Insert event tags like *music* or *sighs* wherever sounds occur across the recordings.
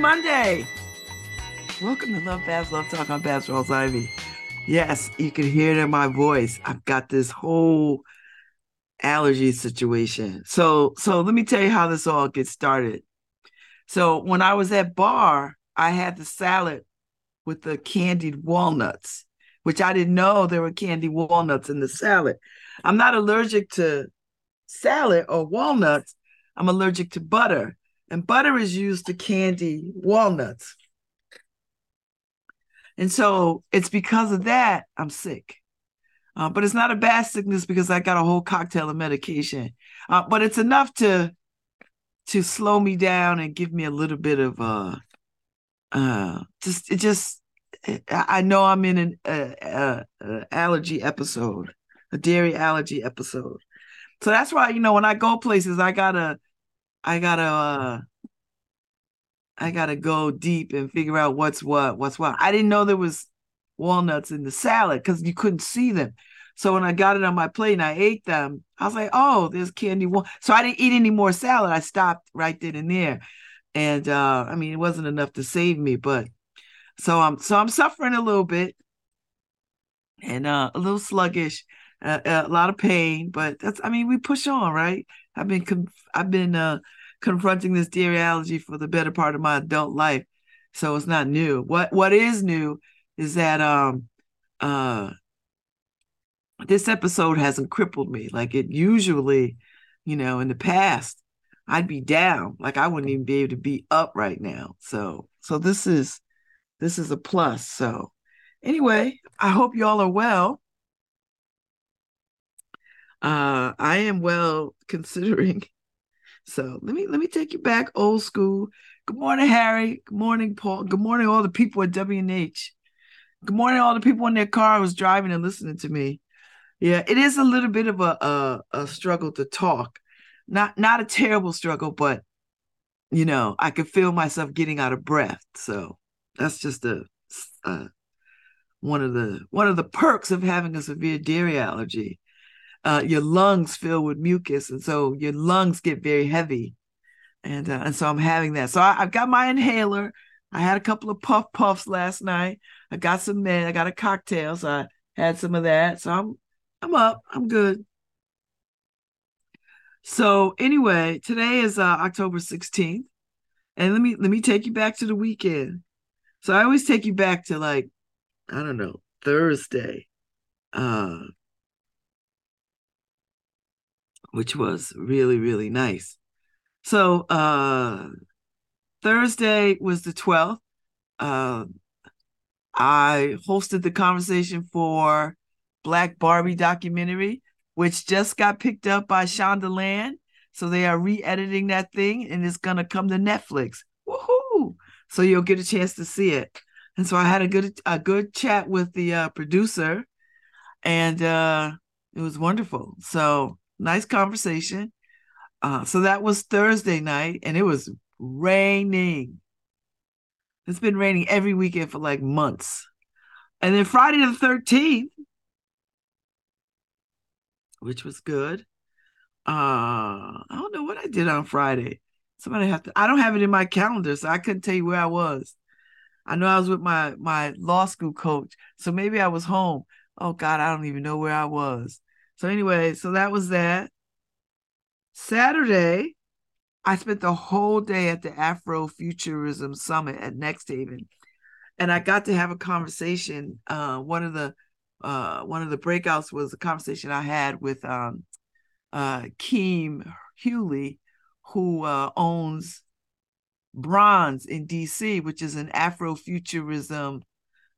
Monday. Welcome to Love Babz Love Talk. I'm Babz Rawls-Ivy. Yes, you can hear it in my voice. I've got this whole allergy situation. So, so let me tell you how this all gets started. So, when I was at bar, I had the salad with the candied walnuts, which I didn't know there were candied walnuts in the salad. I'm not allergic to salad or walnuts. I'm allergic to butter and butter is used to candy walnuts. And so it's because of that I'm sick. Uh, but it's not a bad sickness because I got a whole cocktail of medication. Uh, but it's enough to to slow me down and give me a little bit of uh uh just it just I know I'm in an uh, uh, uh, allergy episode, a dairy allergy episode. So that's why you know when I go places I gotta I gotta uh, I gotta go deep and figure out what's what, what's what. I didn't know there was walnuts in the salad because you couldn't see them. So when I got it on my plate and I ate them, I was like, oh, there's candy. Wal-. So I didn't eat any more salad. I stopped right then and there. And uh, I mean, it wasn't enough to save me, but so I'm so I'm suffering a little bit and uh, a little sluggish, uh, a lot of pain, but that's I mean, we push on, right? I've been I've been uh, confronting this dairy allergy for the better part of my adult life. So it's not new. What what is new is that um uh this episode hasn't crippled me like it usually, you know, in the past I'd be down. Like I wouldn't even be able to be up right now. So so this is this is a plus. So anyway, I hope y'all are well. Uh I am well *laughs* considering so let me let me take you back old school. Good morning, Harry. Good morning, Paul. Good morning, all the people at WNHH. Good morning, all the people in their car was driving and listening to me. Yeah, it is a little bit of a, a a struggle to talk. Not not a terrible struggle, but you know, I could feel myself getting out of breath. So that's just a, a one of the one of the perks of having a severe dairy allergy uh, your lungs fill with mucus, and so your lungs get very heavy, and uh, and so I'm having that. So I, have got my inhaler. I had a couple of puff puffs last night. I got some med. I got a cocktail, so I had some of that. So I'm I'm up. I'm good. So anyway, today is uh, October 16th, and let me let me take you back to the weekend. So I always take you back to like I don't know Thursday. Uh, which was really, really nice. So uh Thursday was the 12th. Uh, I hosted the conversation for Black Barbie documentary, which just got picked up by Shondaland. So they are re-editing that thing and it's gonna come to Netflix. Woohoo! So you'll get a chance to see it. And so I had a good a good chat with the uh, producer, and uh, it was wonderful. So nice conversation. Uh, so that was Thursday night, and it was raining. It's been raining every weekend for like months. And then Friday the 13th, which was good. Uh, I don't know what I did on Friday. Somebody have to I don't have it in my calendar, so I couldn't tell you where I was. I know I was with my my law school coach, so maybe I was home. Oh God, I don't even know where I was. So anyway, so that was that. Saturday, I spent the whole day at the Afrofuturism Summit at NextHaven, and I got to have a conversation. Uh, one of the uh, one of the breakouts was a conversation I had with um, uh, Keem Hewley, who uh, owns Bronze in DC, which is an Afrofuturism,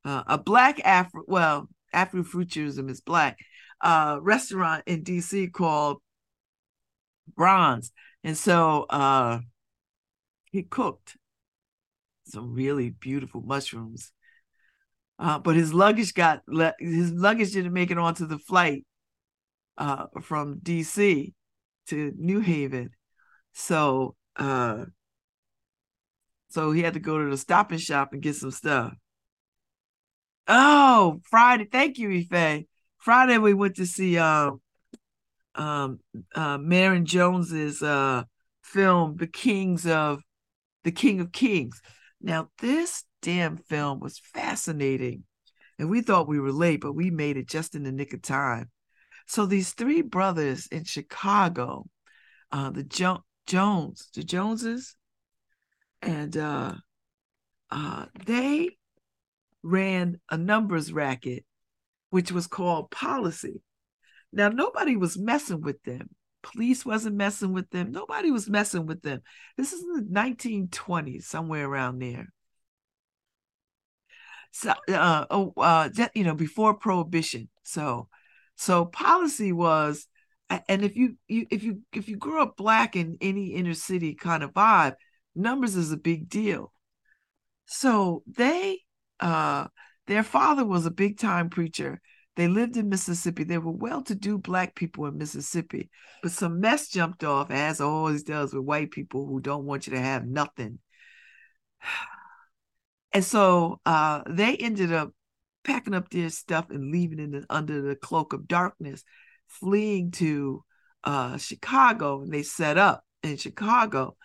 uh, a black Afro. Well, Afrofuturism is black, uh, restaurant in DC called bronze. And so uh he cooked some really beautiful mushrooms. Uh, but his luggage got his luggage didn't make it onto the flight uh, from DC to New Haven. So uh, so he had to go to the stop and shop and get some stuff. Oh, Friday. Thank you, Ife. Friday we went to see um um uh Marin Jones's uh film The Kings of The King of Kings. Now this damn film was fascinating. And we thought we were late, but we made it just in the nick of time. So these three brothers in Chicago, uh, the jo- Jones, the Joneses, and uh, uh, they ran a numbers racket, which was called policy. Now nobody was messing with them. Police wasn't messing with them. Nobody was messing with them. This is the 1920s, somewhere around there. So, uh, oh, uh, you know, before prohibition. So, so policy was, and if you, you if you if you grew up black in any inner city kind of vibe, numbers is a big deal. So they uh their father was a big time preacher. They lived in Mississippi. They were well to do black people in Mississippi, but some mess jumped off, as always does with white people who don't want you to have nothing. *sighs* And so uh, they ended up packing up their stuff and leaving it under the cloak of darkness, fleeing to uh, Chicago, and they set up in Chicago.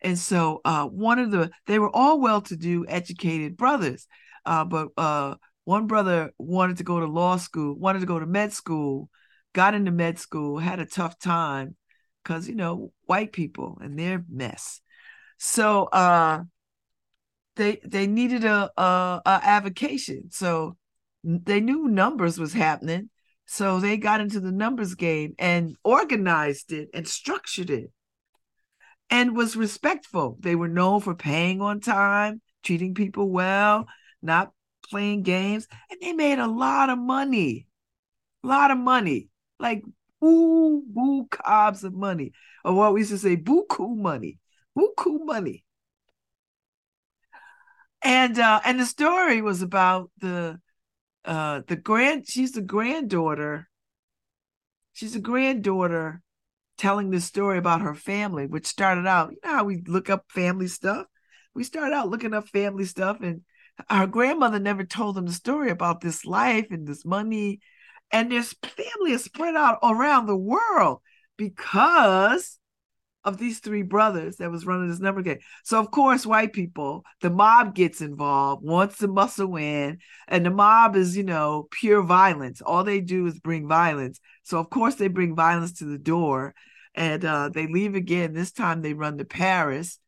And so uh, one of the they were all well-to-do, educated brothers, uh, but uh, one brother wanted to go to law school, wanted to go to med school, got into med school, had a tough time because you know white people and their mess. So uh, they they needed a, a, a avocation. So they knew numbers was happening. So they got into the numbers game and organized it and structured it and was respectful. They were known for paying on time, treating people well, not playing games, and they made a lot of money. A lot of money. Like boo boo cobs of money. Or what we used to say, buku money. Buku money and uh and the story was about the uh the grand she's the granddaughter she's a granddaughter telling this story about her family which started out you know how we look up family stuff we started out looking up family stuff and her grandmother never told them the story about this life and this money and this family is spread out around the world because of these three brothers that was running this number game. So of course, white people, the mob gets involved, wants to muscle in, and the mob is, you know, pure violence. All they do is bring violence. So of course they bring violence to the door, and uh, they leave again. This time they run to Paris.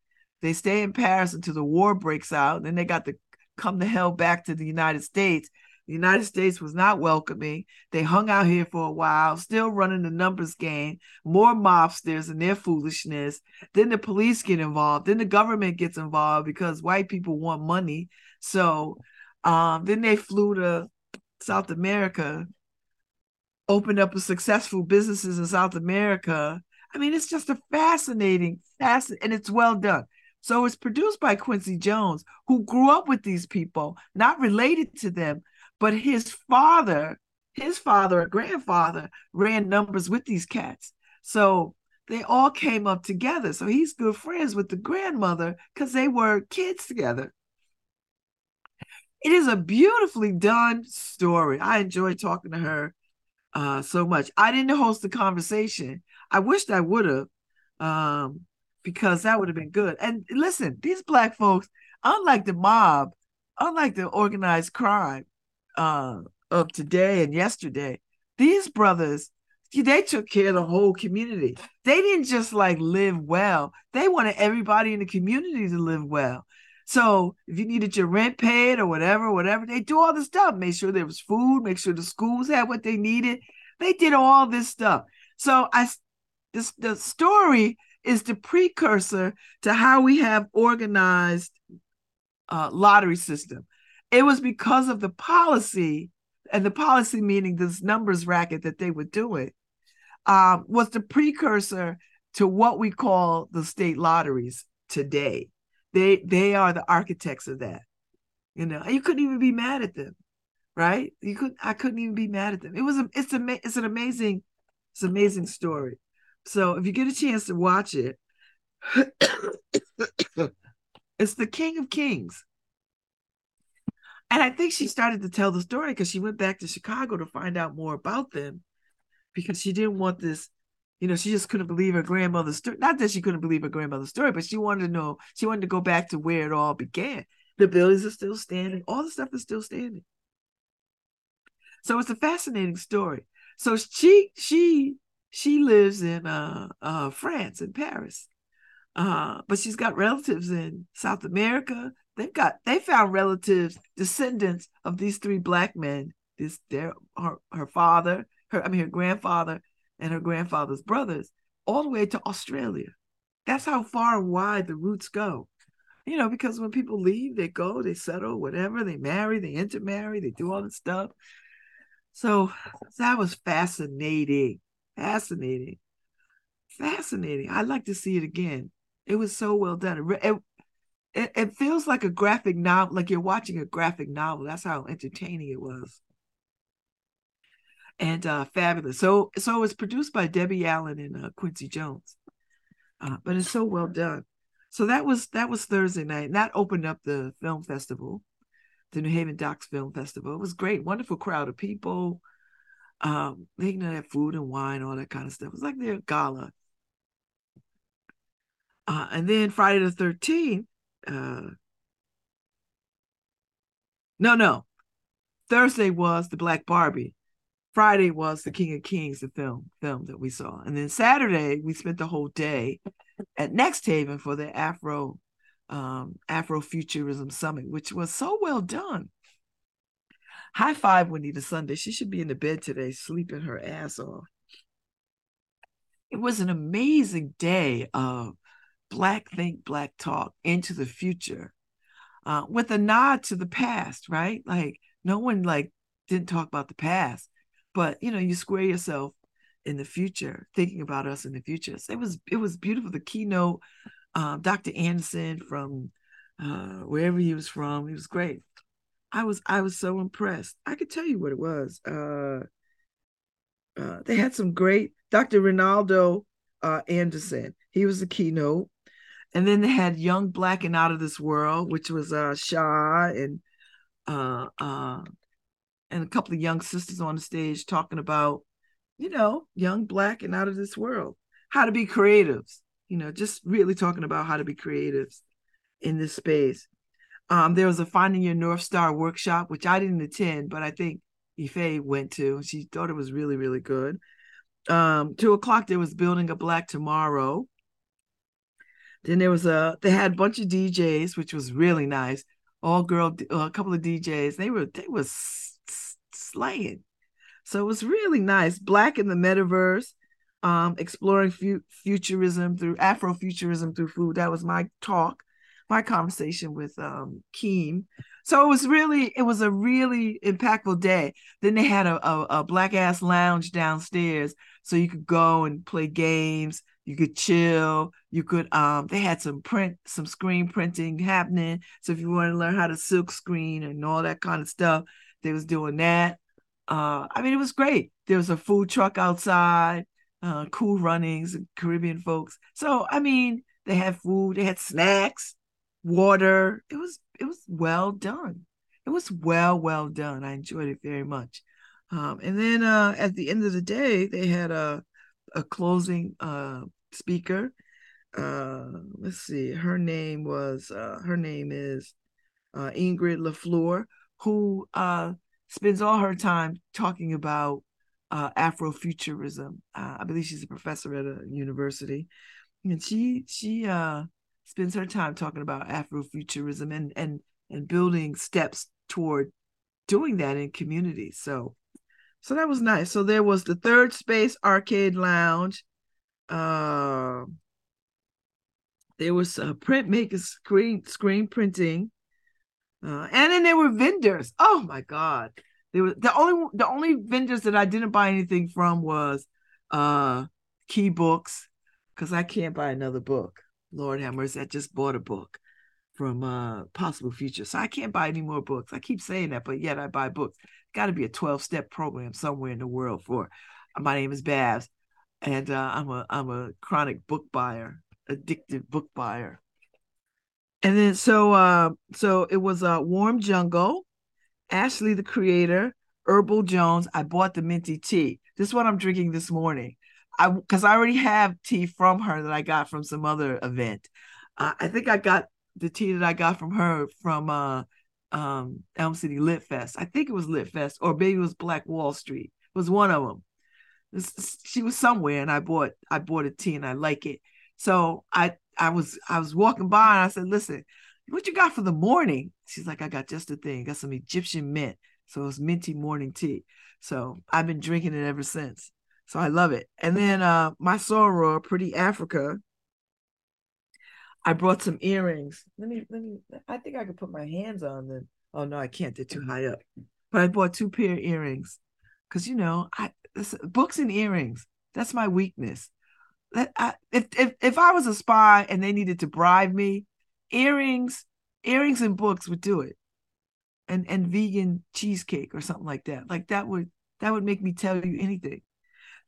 They stay in Paris until the war breaks out. Then they got to come the hell back to the United States the United States was not welcoming. They hung out here for a while, still running the numbers game, more mobsters and their foolishness. Then the police get involved. Then the government gets involved because white people want money. So um, then they flew to South America, opened up successful businesses in South America. I mean, it's just a fascinating, fascinating, and it's well done. So it's produced by Quincy Jones, who grew up with these people, not related to them, but his father, his father and grandfather ran numbers with these cats. So they all came up together. So he's good friends with the grandmother because they were kids together. It is a beautifully done story. I enjoyed talking to her uh, so much. I didn't host the conversation. I wished I would have, um, because that would have been good. And listen, these black folks, unlike the mob, unlike the organized crime, uh, of today and yesterday, these brothers, they took care of the whole community. They didn't just like live well, they wanted everybody in the community to live well. So if you needed your rent paid or whatever, whatever, they do all the stuff. Make sure there was food, make sure the schools had what they needed. They did all this stuff. So I this the story is the precursor to how we have organized uh, lottery system. It was because of the policy, and the policy meaning this numbers racket that they were doing, um, was the precursor to what we call the state lotteries today. They they are the architects of that. You know, you couldn't even be mad at them, right? You could I couldn't even be mad at them. It was a it's a it's an amazing it's an amazing story. So if you get a chance to watch it, *coughs* it's the King of Kings. And I think she started to tell the story because she went back to Chicago to find out more about them because she didn't want this, you know, she just couldn't believe her grandmother's story. Not that she couldn't believe her grandmother's story, but she wanted to know, she wanted to go back to where it all began. The buildings are still standing, all the stuff is still standing. So it's a fascinating story. So she she she lives in uh, uh France in Paris. Uh, but she's got relatives in South America, they've got they found relatives, descendants of these three black men. This their her her father, her I mean her grandfather and her grandfather's brothers, all the way to Australia. That's how far and wide the roots go. You know, because when people leave, they go, they settle, whatever, they marry, they intermarry, they do all this stuff. So that was fascinating, fascinating, fascinating. I'd like to see it again. It was so well done. It, it, it feels like a graphic novel, like you're watching a graphic novel. That's how entertaining it was. And uh, fabulous. So so it was produced by Debbie Allen and uh, Quincy Jones. Uh, but it's so well done. So that was that was Thursday night. And that opened up the film festival, the New Haven Docs Film Festival. It was great, wonderful crowd of people. Um, they you know had food and wine, all that kind of stuff. It was like their gala. Uh, and then Friday the 13th, uh no no thursday was the black barbie friday was the king of kings the film film that we saw and then saturday we spent the whole day at next haven for the afro um afrofuturism summit which was so well done high five Juanita Sunday she should be in the bed today sleeping her ass off it was an amazing day of Black Think, Black Talk into the future uh, with a nod to the past, right? Like no one like didn't talk about the past, but you know, you square yourself in the future, thinking about us in the future. So it was it was beautiful. The keynote, um, Dr. Anderson from uh, wherever he was from, he was great. I was I was so impressed. I could tell you what it was. Uh, uh, they had some great Dr. Ronaldo uh, Anderson. He was the keynote and then they had Young Black and Out of This World, which was uh Shah and uh uh and a couple of young sisters on the stage talking about, you know, young black and out of this world, how to be creatives, you know, just really talking about how to be creatives in this space. Um, there was a Finding Your North Star workshop, which I didn't attend, but I think Ife went to. She thought it was really, really good. Um, two o'clock, there was Building a Black Tomorrow, then there was a they had a bunch of DJs, which was really nice. All girl, uh, a couple of DJs. They were they was slaying. So it was really nice. Black in the metaverse, um, exploring fu- futurism through Afrofuturism through food. That was my talk, my conversation with um Keem. So it was really, it was a really impactful day. Then they had a, a, a black ass lounge downstairs, so you could go and play games you could chill you could um they had some print some screen printing happening. So if you want to learn how to silk screen and all that kind of stuff they was doing that. Uh i mean it was great. There was a food truck outside uh cool runnings caribbean folks. So i mean they had food they had snacks water. It was it was well done. It was well well done. I enjoyed it very much. Um and then uh at the end of the day they had a a closing uh, speaker. Uh, let's see, her name was uh, her name is uh, Ingrid LaFleur, who uh, spends all her time talking about uh, Afrofuturism. Uh, I believe she's a professor at a university, and she she uh, spends her time talking about Afrofuturism and and and building steps toward doing that in communities. So so that was nice. So there was the third space arcade lounge. Uh, there was a printmaker screen screen printing. Uh, and then there were vendors. Oh my God. There was the only the only vendors that I didn't buy anything from was uh key books, because I can't buy another book. Lord mercy, I just bought a book from uh Possible Future. So I can't buy any more books. I keep saying that, but yet I buy books. Got to be a 12-step program somewhere in the world for my name is Babz. And uh, I'm a I'm a chronic book buyer, addictive book buyer. And then so uh so it was a uh, warm jungle, Ashley the creator, Herbal Jones. I bought the minty tea. This is what I'm drinking this morning. I because I already have tea from her that I got from some other event. Uh, I think I got the tea that I got from her from uh um Elm City Lit Fest. I think it was Lit Fest or maybe it was Black Wall Street. It was one of them. She was somewhere and I bought I bought a tea and I like it. So I I was I was walking by and I said, "Listen, what you got for the morning?" She's like, "I got just a thing. Got some Egyptian mint." So it's minty morning tea. So I've been drinking it ever since. So I love it. And then uh my soror, Pretty Africa, I brought some earrings. Let me let me I think I could put my hands on them. Oh no, I can't. They're too high up. But I bought two pair of earrings. Cause you know, I books and earrings. That's my weakness. I, if if if I was a spy and they needed to bribe me, earrings, earrings and books would do it. And and vegan cheesecake or something like that. Like that would that would make me tell you anything.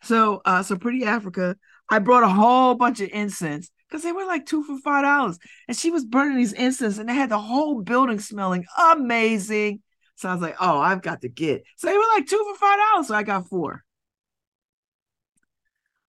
So uh so pretty Africa, I brought a whole bunch of incense because they were like two for five dollars. And she was burning these incense and they had the whole building smelling amazing. So I was like, oh, I've got to get. So they were like two for five dollars. So I got four.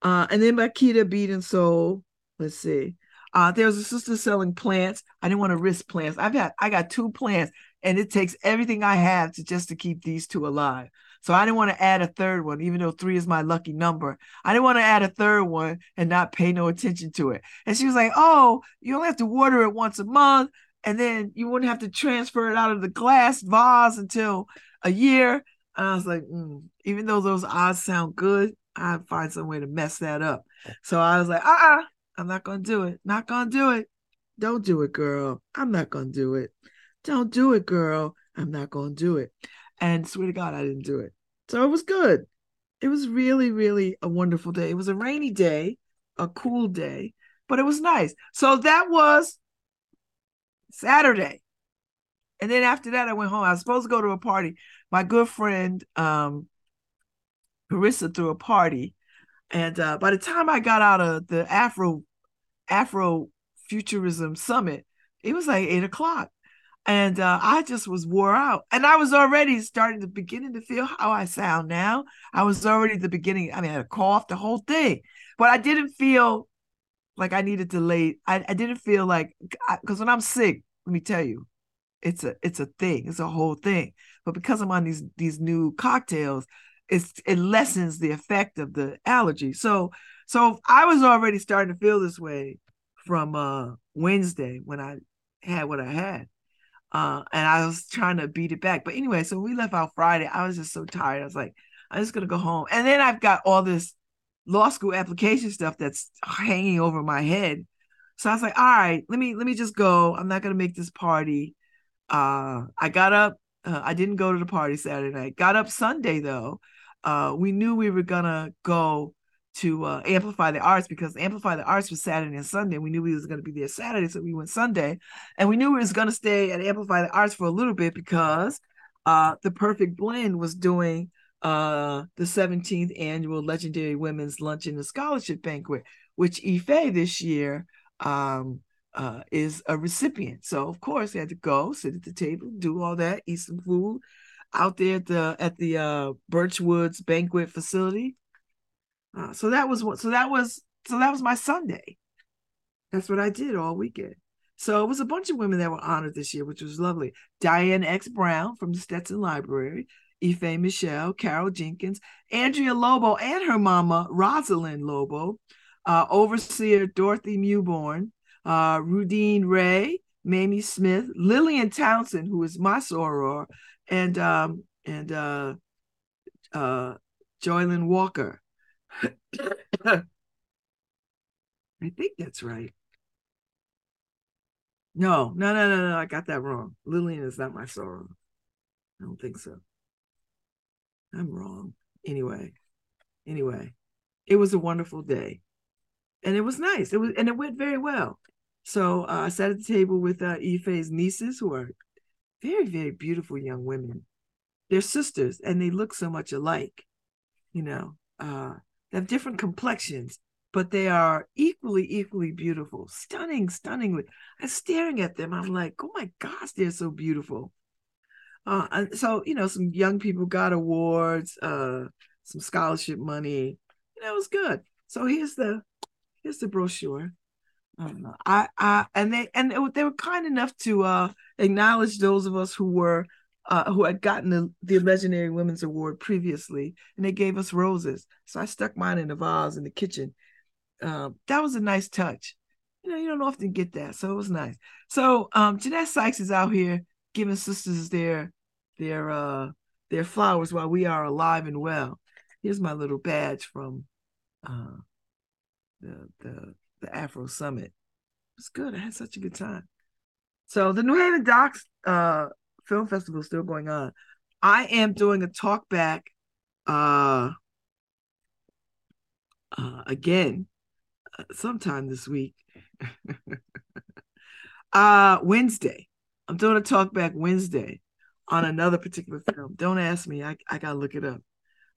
Uh, and then Makita Beat and Soul. Let's see. Uh, there was a sister selling plants. I didn't want to risk plants. I've got I got two plants, and it takes everything I have to just to keep these two alive. So I didn't want to add a third one, even though three is my lucky number. I didn't want to add a third one and not pay no attention to it. And she was like, "Oh, you only have to water it once a month, and then you wouldn't have to transfer it out of the glass vase until a year." And I was like, mm. even though those odds sound good, I find some way to mess that up. So I was like, uh uh-uh, uh, i am not gonna do it. Not gonna do it. Don't do it, girl. I'm not gonna do it. Don't do it, girl. I'm not gonna do it. And swear to God, I didn't do it. So it was good. It was really, really a wonderful day. It was a rainy day, a cool day, but it was nice. So that was Saturday. And then after that, I went home. I was supposed to go to a party. My good friend, um, Carissa, threw a party. And uh, by the time I got out of the Afro Afro Futurism Summit, it was like eight o'clock and uh, I just was wore out. And I was already starting to beginning to feel how I sound now. I was already at the beginning. I mean, I had a cough, the whole thing, but I didn't feel like I needed to lay. I, I didn't feel like because when I'm sick, let me tell you, it's a it's a thing. It's a whole thing. But because I'm on these these new cocktails, it's it lessens the effect of the allergy. So so I was already starting to feel this way from uh Wednesday when I had what I had. Uh, and I was trying to beat it back. But anyway, so we left out Friday. I was just so tired. I was like, I'm just gonna go home. And then I've got all this law school application stuff that's hanging over my head. So I was like, all right, let me let me just go. I'm not gonna make this party. Uh, I got up. Uh, I didn't go to the party Saturday night. Got up Sunday though. Uh, we knew we were gonna go to uh, amplify the arts because amplify the arts was Saturday and Sunday. We knew we was going to be there Saturday, so we went Sunday, and we knew we was going to stay at amplify the arts for a little bit because uh, the Perfect Blend was doing uh, the 17th annual Legendary Women's Luncheon and Scholarship Banquet, which Ife this year um, uh, is a recipient. So of course, he had to go sit at the table, do all that, eat some food out there at the at the uh, Birchwoods banquet facility uh, so that was what. So that was. So that was my Sunday. That's what I did all weekend. So it was a bunch of women that were honored this year, which was lovely. Diane X. Brown from the Stetson Library, Ife Michelle, Carol Jenkins, Andrea Lobo, and her mama, Rosalind Lobo, uh, Overseer Dorothy Mewborn, uh, Rudine Ray, Mamie Smith, Lillian Townsend, who is my soror, and um, and uh, uh, Joylyn Walker. *coughs* I think that's right. No, no, no, no, no. I got that wrong. Lillian is not my soror. I don't think so. I'm wrong. Anyway, anyway, it was a wonderful day. and it was nice. It was and it went very well. So uh, I sat at the table with uh, Ife's nieces, who are very very beautiful young women. They're sisters, and they look so much alike. You know, uh, they have different complexions, but they are equally equally beautiful, stunning, stunningly. I'm staring at them. I'm like, oh my gosh, they're so beautiful. Uh, and so you know, some young people got awards, uh, some scholarship money. You know, it was good. So here's the here's the brochure. I, I, and they, and they were kind enough to uh, acknowledge those of us who were, uh, who had gotten the, the Imaginary Women's Award previously, and they gave us roses. So I stuck mine in a vase in the kitchen. Um, that was a nice touch. You know, you don't often get that, so it was nice. So um, Jeanette Sykes is out here giving sisters their, their, uh, their flowers while we are alive and well. Here's my little badge from uh, the the the Afro Summit. It was good. I had such a good time. So the New Haven Docs uh, Film Festival still going on. I am doing a talk back uh, uh, again uh, sometime this week. *laughs* uh Wednesday. I'm doing a talk back Wednesday on another particular film. Don't ask me. I, I gotta look it up.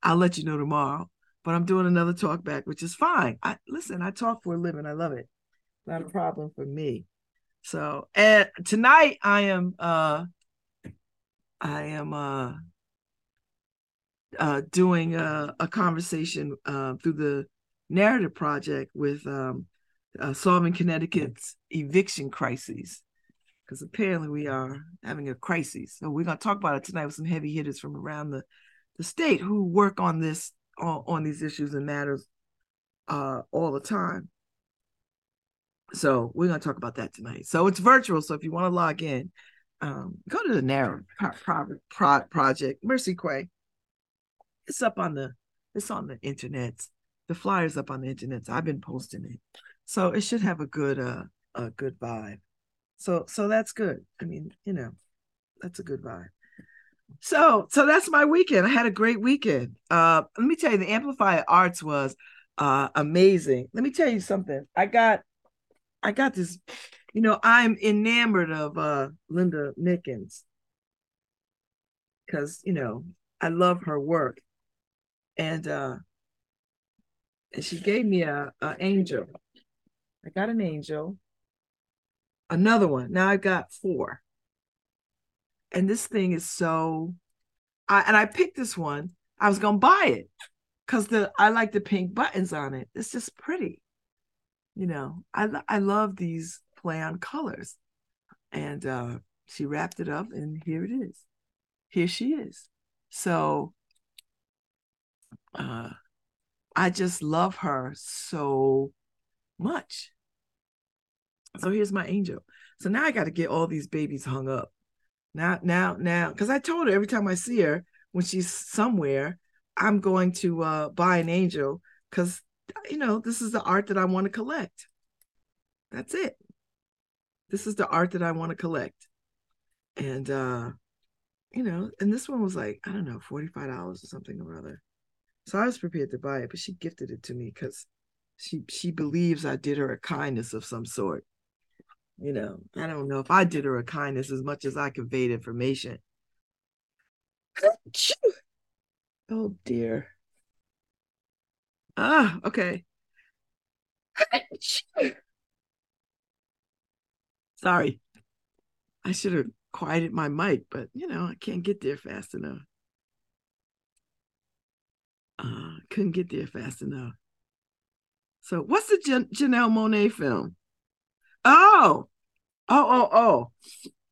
I'll let you know tomorrow but I'm doing another talk back, which is fine. I listen, I talk for a living. I love it. Not a problem for me. So and tonight I am uh I am uh uh doing a, a conversation uh through the narrative project with um uh, solving Connecticut's eviction crises because apparently we are having a crisis. So we're going to talk about it tonight with some heavy hitters from around the the state who work on this on, on these issues and matters uh, all the time. So we're going to talk about that tonight. So it's virtual. So if you want to log in, um, go to the Narrow pro- pro- pro- Project Mercy Quay. It's up on the it's on the internet. The flyers up on the internet. I've been posting it, so it should have a good uh a good vibe. So so that's good. I mean, you know, that's a good vibe. So, so that's my weekend. I had a great weekend. Uh, let me tell you, the Amplified Arts was uh amazing. Let me tell you something. I got, I got this. You know, I'm enamored of uh Linda Mickens because you know I love her work, and uh, and she gave me a, a angel. I got an angel. Another one. Now I've got four and this thing is so I and I picked this one. I was gonna buy it because the I like the pink buttons on it. It's just pretty. You know, I I love these play on colors. And uh she wrapped it up and here it is. Here she is. So uh I just love her so much. So here's my angel. So now I got to get all these babies hung up. Now, now, now, because I told her every time I see her when she's somewhere, I'm going to uh, buy an angel because you know this is the art that I want to collect. That's it. This is the art that I want to collect, and uh, you know, and this one was like I don't know, forty five dollars or something or other. So I was prepared to buy it, but she gifted it to me because she she believes I did her a kindness of some sort you know, I don't know if I did her a kindness as much as I conveyed information. *laughs* Oh dear. Ah, okay. *laughs* Sorry. I should have quieted my mic, but you know, I can't get there fast enough. Uh, couldn't get there fast enough. So, what's the Jan- Janelle Monáe film? Oh, oh, oh, oh.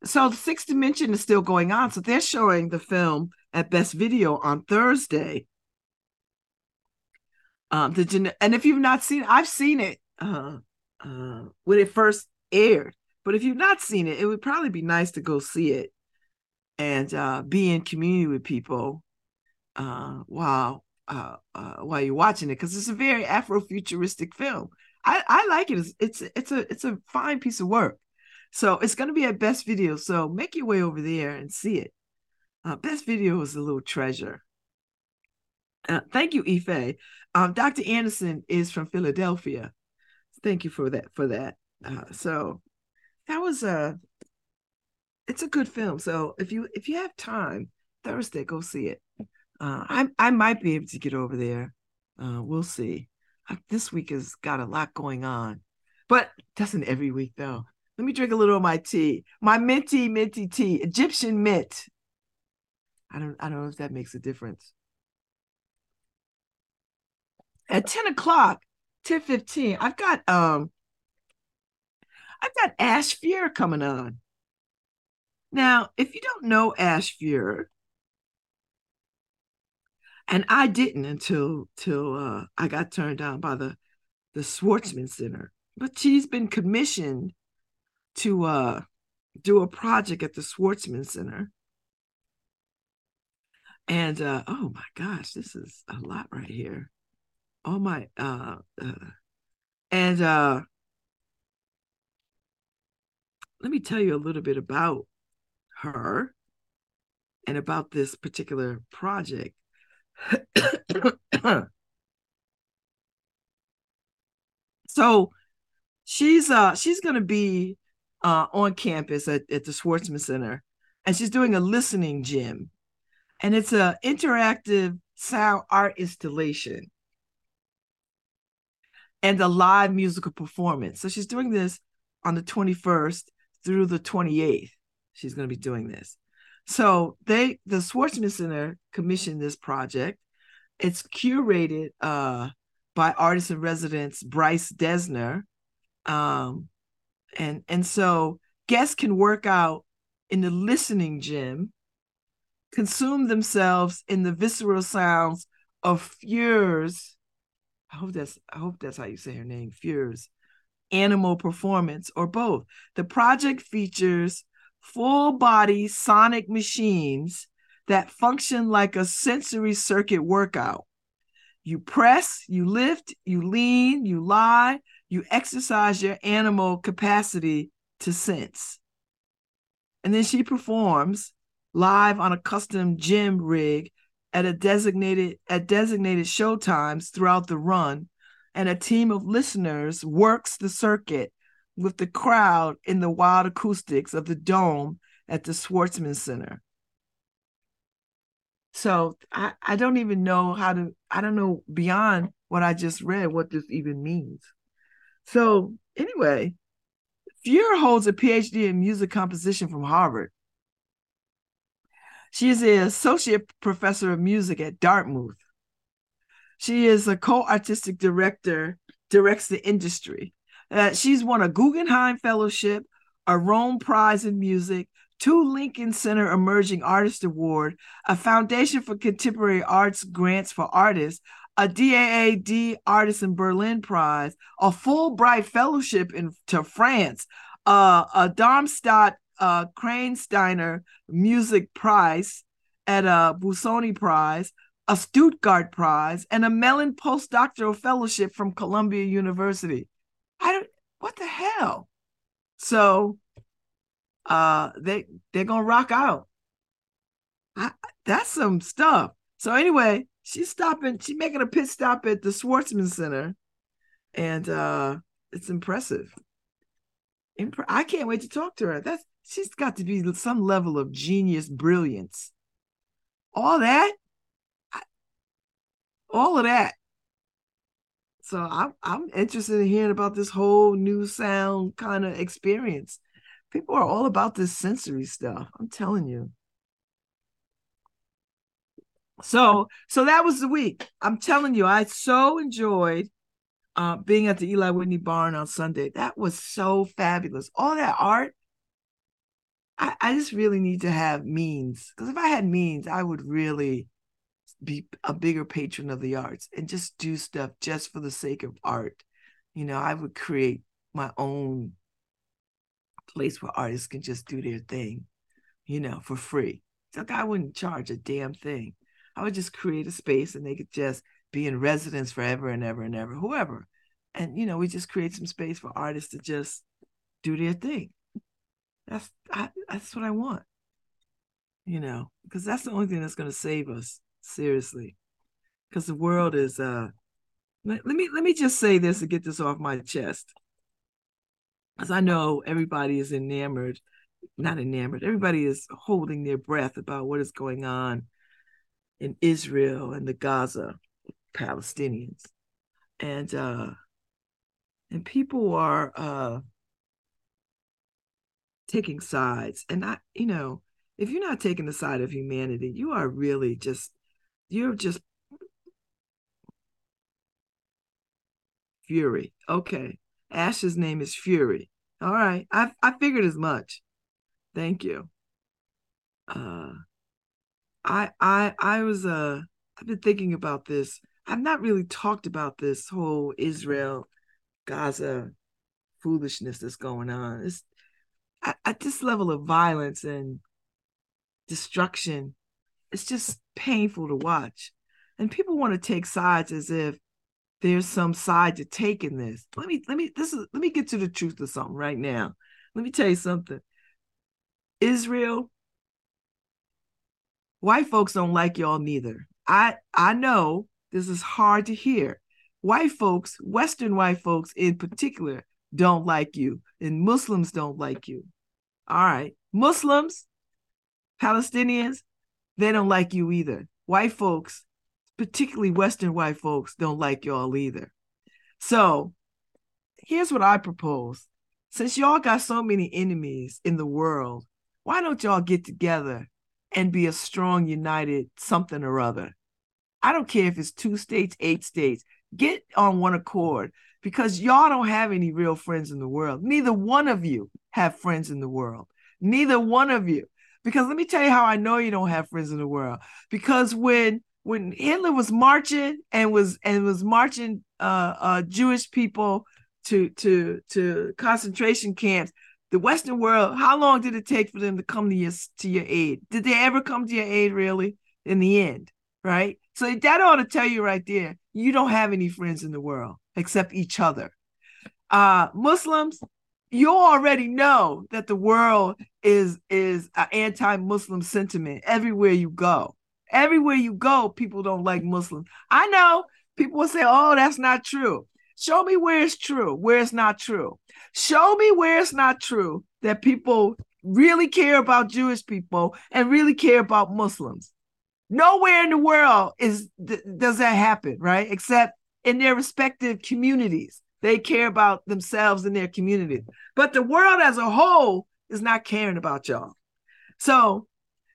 So the Sixth Dimension is still going on. So they're showing the film at Best Video on Thursday. Um, the and if you've not seen, I've seen it uh, uh, when it first aired. But if you've not seen it, it would probably be nice to go see it and uh, be in community with people uh, while uh, uh, while you're watching it because it's a very Afrofuturistic film. I, I like it. It's, it's it's a it's a fine piece of work. So it's going to be at Best Video. So make your way over there and see it. Uh, Best Video is a little treasure. Uh, thank you, Ife. Um, Dr. Anderson is from Philadelphia. thank you for that for that. So that was a it's a good film. So if you if you have time Thursday, go see it. Uh, I I might be able to get over there. Uh, we'll see. Uh, this week has got a lot going on, but doesn't every week though. Let me drink a little of my tea, my minty minty tea, Egyptian mint. I don't I don't know if that makes a difference. At 10 o'clock, 10 15, I've got um I've got Ash Fure coming on. Now, if you don't know Ash Fure, and I didn't until till uh, I got turned down by the the Schwarzman Center, but she's been commissioned to uh, do a project at the Schwarzman Center. And uh, oh my gosh, this is a lot right here. Oh my, uh, uh, and uh, let me tell you a little bit about her and about this particular project. *coughs* so she's uh she's gonna be uh on campus at, at the Schwarzman Center and she's doing a listening gym. And it's a interactive sound art installation and a live musical performance. So she's doing this on the 21st through the 28th. She's going to be doing this. So they the Schwarzman Center commissioned this project. It's curated uh, by artist in residence Bryce Dessner, Um, and and so guests can work out in the listening gym, consume themselves in the visceral sounds of Fure's. I hope that's I hope that's how you say her name, Fure's animal performance or both. The project features full body sonic machines that function like a sensory circuit workout. You press, you lift, you lean, you lie, you exercise your animal capacity to sense. And then she performs live on a custom gym rig at a designated at designated show times throughout the run and a team of listeners works the circuit with the crowd in the wild acoustics of the dome at the Schwarzman Center. So I, I don't even know how to, I don't know beyond what I just read what this even means. So anyway, Fure holds a PhD in music composition from Harvard. She is an associate professor of music at Dartmouth. She is a co-artistic director, directs the industry. Uh, she's won a Guggenheim Fellowship, a Rome Prize in Music, two Lincoln Center Emerging Artist Award, a Foundation for Contemporary Arts grants for artists, a DAAD Artist in Berlin Prize, a Fulbright Fellowship in to France, uh, a Darmstadt uh, Steiner Music Prize, at a Busoni Prize, a Stuttgart Prize, and a Mellon Postdoctoral Fellowship from Columbia University. I don't what the hell. So uh they they're gonna rock out. I, that's some stuff. So anyway, she's stopping, she's making a pit stop at the Schwarzman Center, and uh it's impressive. Impre- I can't wait to talk to her. That's she's got to be some level of genius brilliance. All that, all of that so I'm I'm interested in hearing about this whole new sound kind of experience. People are all about this sensory stuff. I'm telling you. So so that was the week. I'm telling you, I so enjoyed uh, being at the Eli Whitney Barn on Sunday. That was so fabulous. All that art. I, I just really need to have means because if I had means, I would really be a bigger patron of the arts and just do stuff just for the sake of art. You know, I would create my own place where artists can just do their thing, you know, for free. So I wouldn't charge a damn thing. I would just create a space and they could just be in residence forever and ever and ever, whoever. And you know, we just create some space for artists to just do their thing. That's I, that's what I want. You know, because that's the only thing that's going to save us seriously because the world is uh let, let me let me just say this and get this off my chest. As I know everybody is enamored, not enamored, everybody is holding their breath about what is going on in Israel and the Gaza Palestinians. And uh and people are uh taking sides. And I, you know, if you're not taking the side of humanity, you are really just you're just Fury. Okay. Ash's name is Fury. All right. I I figured as much. Thank you. Uh I I I was uh I've been thinking about this. I've not really talked about this whole Israel Gaza foolishness that's going on. It's at, at this level of violence and destruction, it's just painful to watch. And people want to take sides as if there's some side to take in this. Let me let me this is let me get to the truth of something right now. Let me tell you something. Israel, white folks don't like y'all neither. I I know this is hard to hear. White folks, Western white folks in particular, don't like you, and Muslims don't like you. All right. Muslims, Palestinians, they don't like you either. White folks, particularly Western white folks, don't like y'all either. So here's what I propose. Since y'all got so many enemies in the world, why don't y'all get together and be a strong, united something or other? I don't care if it's two states, eight states, get on one accord because y'all don't have any real friends in the world. Neither one of you have friends in the world. Neither one of you. Because let me tell you how I know you don't have friends in the world. Because when when Hitler was marching and was and was marching uh, uh, Jewish people to to to concentration camps, the Western world, how long did it take for them to come to your to your aid? Did they ever come to your aid really? In the end, right? So that ought to tell you right there, you don't have any friends in the world except each other. Uh, Muslims, you already know that the world is is an anti-Muslim sentiment everywhere you go. Everywhere you go, people don't like Muslims. I know people will say, oh, that's not true. Show me where it's true, where it's not true. Show me where it's not true that people really care about Jewish people and really care about Muslims. Nowhere in the world is does that happen, right? Except in their respective communities. They care about themselves and their community. But the world as a whole is not caring about y'all. So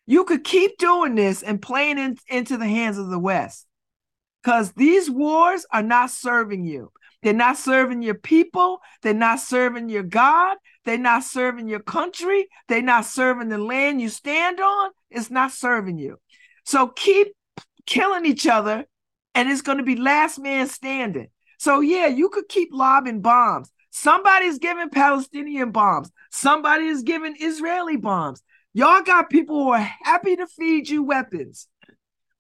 you could keep doing this and playing in, into the hands of the West because these wars are not serving you. They're not serving your people. They're not serving your God. They're not serving your country. They're not serving the land you stand on. It's not serving you. So keep killing each other, and it's going to be last man standing. So, yeah, you could keep lobbing bombs. Somebody's giving Palestinian bombs. Somebody is giving Israeli bombs. Y'all got people who are happy to feed you weapons,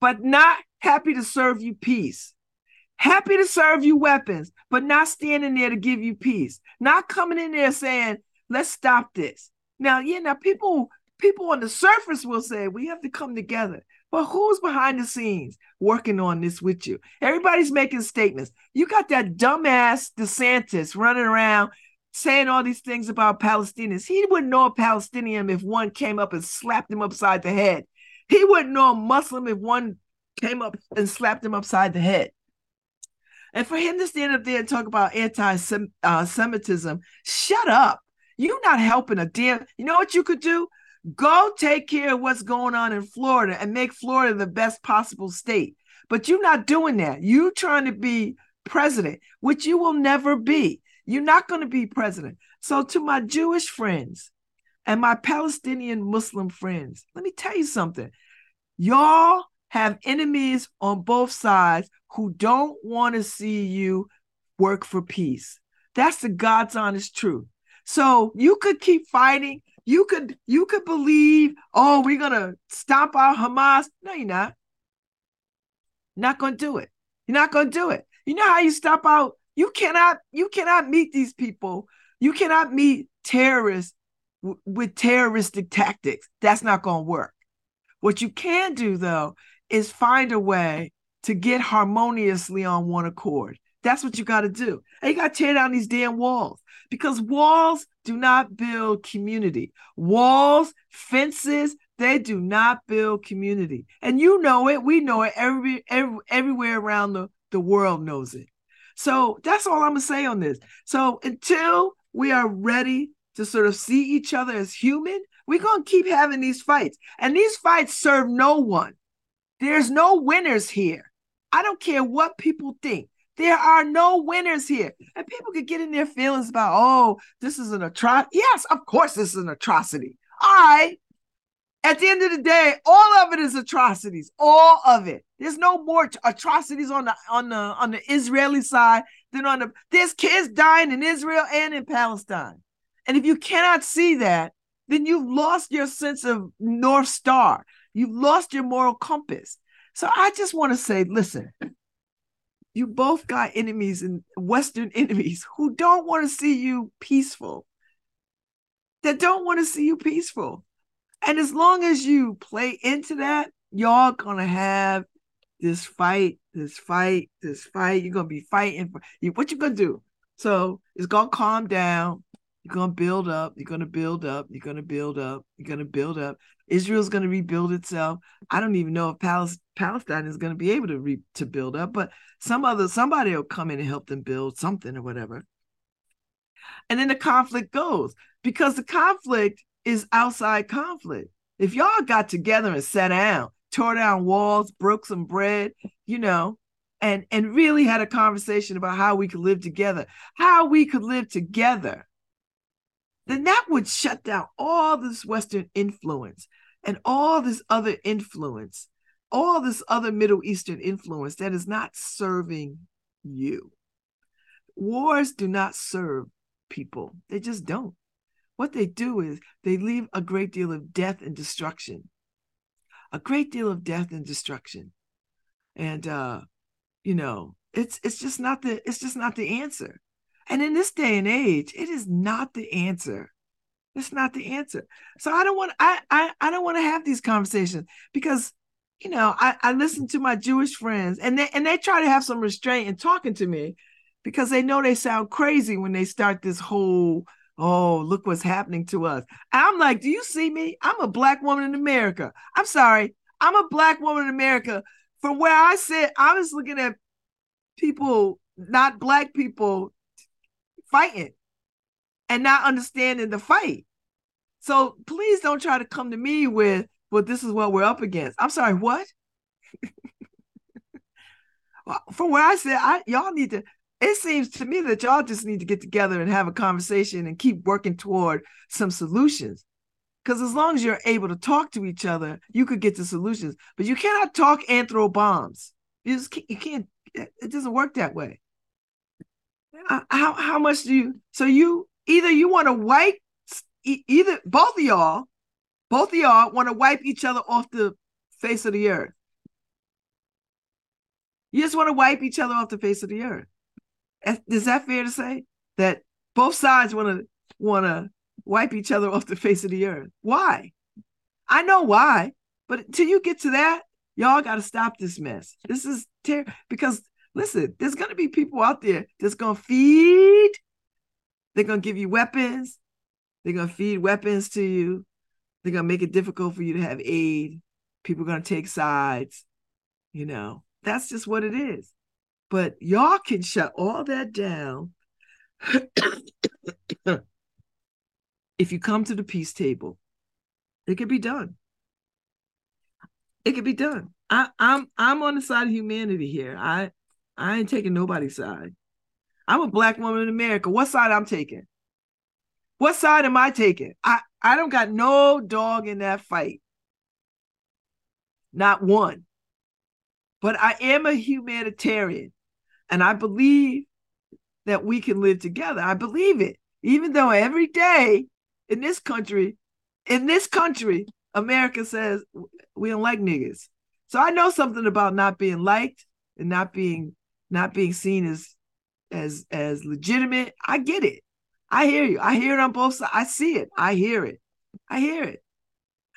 but not happy to serve you peace. Happy to serve you weapons, but not standing there to give you peace. Not coming in there saying, let's stop this. Now, yeah, now people people on the surface will say we have to come together. But who's behind the scenes working on this with you? Everybody's making statements. You got that dumbass DeSantis running around saying all these things about Palestinians. He wouldn't know a Palestinian if one came up and slapped him upside the head. He wouldn't know a Muslim if one came up and slapped him upside the head. And for him to stand up there and talk about anti-Semitism, uh, shut up. You're not helping a damn. You know what you could do? Go take care of what's going on in Florida and make Florida the best possible state. But you're not doing that. You trying to be president, which you will never be. You're not going to be president. So, to my Jewish friends and my Palestinian Muslim friends, let me tell you something. Y'all have enemies on both sides who don't want to see you work for peace. That's the God's honest truth. So, you could keep fighting. You could you could believe, oh, we're gonna stop our Hamas. No, you're not. not gonna do it. You're not gonna do it. You know how you stop out you cannot you cannot meet these people. You cannot meet terrorists w- with terroristic tactics. That's not to work. What you can do though is find a way to get harmoniously on one accord. That's what you got to do. And you got to tear down these damn walls because walls do not build community. Walls, fences, they do not build community. And you know it. We know it. Every, every everywhere around the, the world knows it. So that's all I'm going to say on this. So until we are ready to sort of see each other as human, we're going to keep having these fights. And these fights serve no one. There's no winners here. I don't care what people think. There are no winners here. And people could get in their feelings about, oh, this is an atrocity. Yes, of course, this is an atrocity. All right. At the end of the day, all of it is atrocities. All of it. There's no more atrocities on the on the on the Israeli side than on the there's kids dying in Israel and in Palestine. And if you cannot see that, then you've lost your sense of North Star. You've lost your moral compass. So I just want to say, listen, you both got enemies and Western *laughs* enemies who don't want to see you peaceful, that don't want to see you peaceful. And as long as you play into that, y'all gonna have this fight, this fight, this fight. You're gonna be fighting for you. What you gonna do? So it's gonna calm down. You're going to build up. You're going to build up. You're going to build up. You're going to build up. Israel's going to rebuild itself. I don't even know if Palestine, is going to be able to re, to build up, but some other somebody will come in and help them build something or whatever. And then the conflict goes because the conflict is outside conflict. If y'all got together and sat down, tore down walls, broke some bread, you know, and and really had a conversation about how we could live together, how we could live together then that would shut down all this Western influence and all this other influence, all this other Middle Eastern influence that is not serving you. Wars do not serve people, they just don't. What they do is they leave a great deal of death and destruction, a great deal of death and destruction. And, uh, you know, it's it's just not the it's just not the answer. And in this day and age, it is not the answer. It's not the answer. So I don't want I I, I don't want to have these conversations because you know I, I listen to my Jewish friends and they and they try to have some restraint in talking to me because they know they sound crazy when they start this whole oh look what's happening to us. I'm like, do you see me? I'm a black woman in America. I'm sorry, I'm a black woman in America. From where I sit, I was looking at people, not black people, fighting and not understanding the fight. So please don't try to come to me with, well, this is what we're up against. I'm sorry, what? *laughs* From where I said, I y'all need to. It seems to me that y'all just need to get together and have a conversation and keep working toward some solutions. Because as long as you're able to talk to each other, you could get to solutions. But you cannot talk anthro bombs. You just can't, you can't. It doesn't work that way. Uh, how how much do you? So you either you want to wipe either both of y'all, both of y'all want to wipe each other off the face of the earth. You just want to wipe each other off the face of the earth. Is that fair to say that both sides want to want to wipe each other off the face of the earth? Why? I know why, but until you get to that, y'all got to stop this mess. This is terrible because listen, there's going to be people out there that's going to feed they're going to give you weapons. They're going to feed weapons to you. They're going to make it difficult for you to have aid. People are going to take sides. You know, that's just what it is. But y'all can shut all that down *coughs* if you come to the peace table. It can be done. It can be done. I, I'm I'm on the side of humanity here. I I ain't taking nobody's side. I'm a black woman in America. What side I'm taking? What side am I taking? I, I don't got no dog in that fight. Not one. But I am a humanitarian and I believe that we can live together. I believe it. Even though every day in this country, in this country, America says we don't like niggas. So I know something about not being liked and not being not being seen as as as legitimate. I get it. I hear you. I hear it on both sides. I see it. I hear it. I hear it.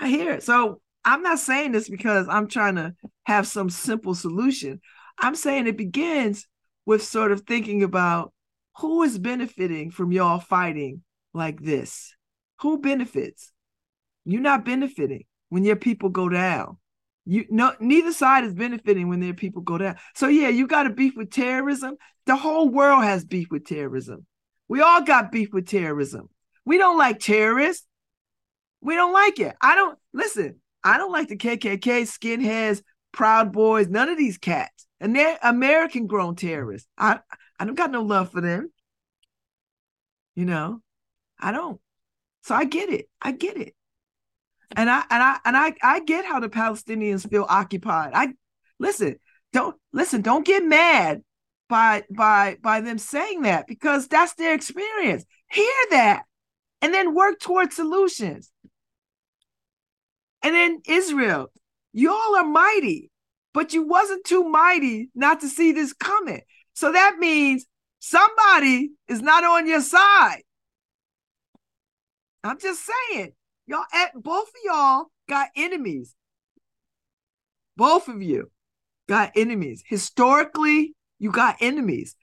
I hear it. So I'm not saying this because I'm trying to have some simple solution. I'm saying it begins with sort of thinking about who is benefiting from y'all fighting like this? Who benefits? You're not benefiting when your people go down. You know neither side is benefiting when their people go down. So yeah, you got a beef with terrorism. The whole world has beef with terrorism. We all got beef with terrorism. We don't like terrorists. We don't like it. I don't listen. I don't like the KKK, skinheads, Proud Boys, none of these cats. And they're American grown terrorists. I I don't got no love for them. You know, I don't. So I get it. I get it. And I and I and I I get how the Palestinians feel occupied. I listen, don't listen, don't get mad by by by them saying that because that's their experience. Hear that and then work towards solutions. And then Israel, y'all are mighty, but you wasn't too mighty not to see this coming. So that means somebody is not on your side. I'm just saying. Y'all at both of y'all got enemies. Both of you got enemies. Historically, you got enemies.